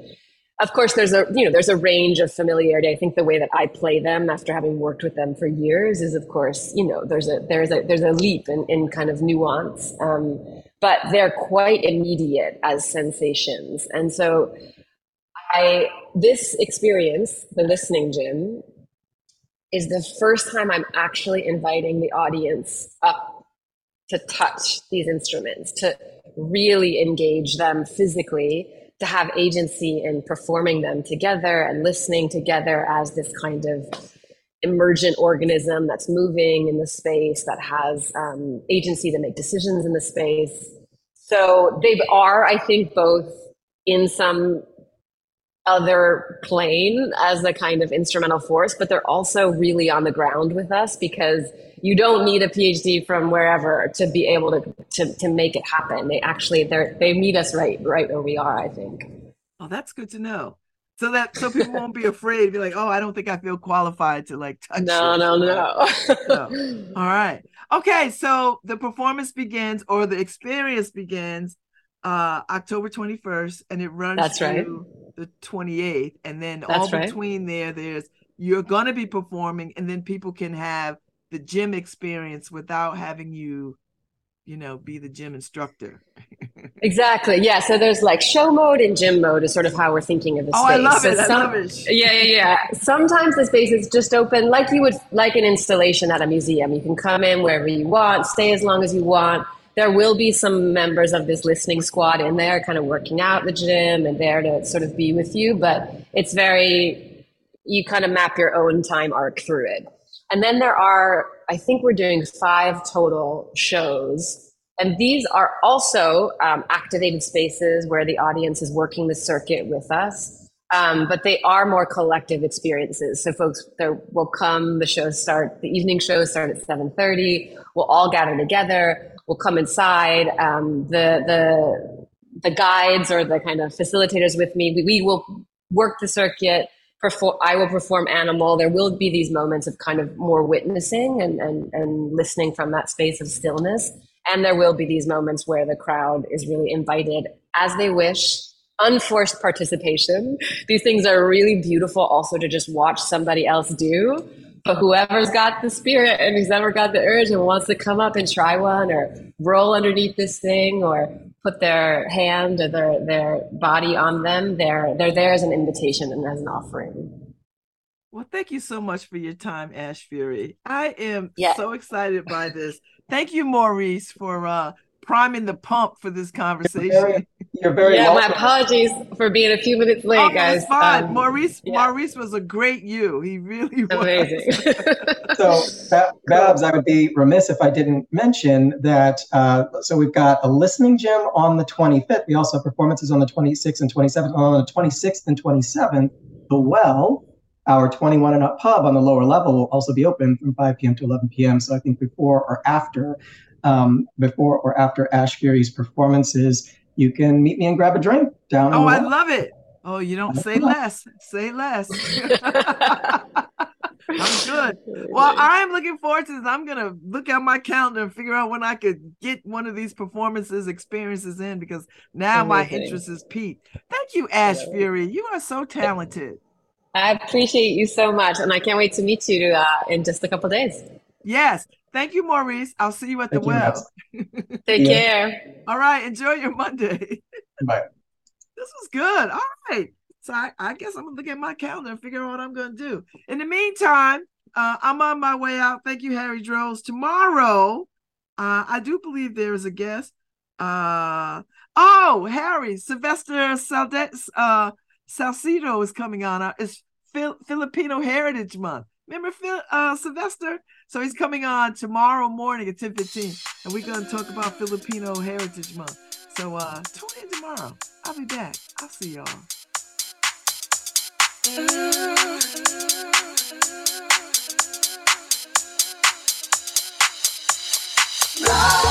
of course there's a you know there's a range of familiarity. I think the way that i play them after having worked with them for years is of course you know there's a there's a there's a leap in, in kind of nuance. Um, but they're quite immediate as sensations. And so I this experience, the listening gym, is the first time I'm actually inviting the audience up to touch these instruments, to really engage them physically, to have agency in performing them together and listening together as this kind of emergent organism that's moving in the space, that has um, agency to make decisions in the space. So they are, I think, both in some other plane as a kind of instrumental force, but they're also really on the ground with us because you don't need a PhD from wherever to be able to to, to make it happen. They actually they they meet us right right where we are. I think. Oh, that's good to know. So that so people won't be afraid. Be like, oh, I don't think I feel qualified to like touch. No, it." no, no. No. *laughs* All right. Okay, so the performance begins or the experience begins uh October 21st and it runs That's right. the 28th and then That's all right. between there there's you're going to be performing and then people can have the gym experience without having you you know be the gym instructor. *laughs* Exactly. Yeah. So there's like show mode and gym mode is sort of how we're thinking of the Oh, space. I love So it. I some- love it. *laughs* Yeah, yeah, yeah. Sometimes the space is just open, like you would like an installation at a museum. You can come in wherever you want, stay as long as you want. There will be some members of this listening squad in there, kind of working out the gym and there to sort of be with you. But it's very, you kind of map your own time arc through it. And then there are, I think we're doing five total shows. And these are also um, activated spaces where the audience is working the circuit with us. Um, but they are more collective experiences. So folks will come, the shows start, the evening shows start at 7.30. We'll all gather together. We'll come inside. Um, the, the, the guides or the kind of facilitators with me, we, we will work the circuit. Perform, I will perform animal. There will be these moments of kind of more witnessing and, and, and listening from that space of stillness. And there will be these moments where the crowd is really invited as they wish, unforced participation. These things are really beautiful also to just watch somebody else do. But whoever's got the spirit and who's ever got the urge and wants to come up and try one or roll underneath this thing or put their hand or their, their body on them, they're, they're there as an invitation and as an offering. Well, thank you so much for your time, Ash Fure. I am Yeah. so excited by this. Thank you, Maurice, for uh priming the pump for this conversation. Very, you're very yeah, my apologies for being a few minutes late, Oh, guys. fine. Um, Maurice yeah. Maurice was a great you. He really was. amazing. *laughs* So, Ba- Babz, I would be remiss if I didn't mention that. Uh, so, we've got a listening gym on the 25th. We also have performances on the 26th and 27th. On the 26th and 27th, The Well, our 21 and up pub on the lower level, will also be open from 5 p.m. to 11 p.m. So, I think before or after, um, before or after Ash Fure's performances, you can meet me and grab a drink down. in Oh, I well. love it. Oh, you don't say less. Say less. *laughs* *laughs* I'm good. Well, I'm looking forward to this. I'm gonna look at my calendar and figure out when I could get one of these performances experiences in because now my interest is peaked. Thank you, Ash Fury. You are so talented. I appreciate you so much, and I can't wait to meet you uh, in just a couple days. Yes. Thank you, Maurice. I'll see you at the Thank you, well. *laughs* Take Yeah. care. All right. Enjoy your Monday. *laughs* Bye. This was good. All right. So I, I guess I'm gonna look at my calendar and figure out what I'm gonna do. In the meantime, uh, I'm on my way out. Thank you, Harry Droz. Tomorrow, uh, I do believe there is a guest. Uh, oh, Harry Sylvester Salde- uh, Salcido is coming on. Uh, it's Fil- Filipino Heritage Month. Remember Phil, uh, Sylvester? So he's coming on tomorrow morning at 10:15, and we're gonna talk about Filipino Heritage Month. So uh, tune in tomorrow. I'll be back. I'll see y'all. No!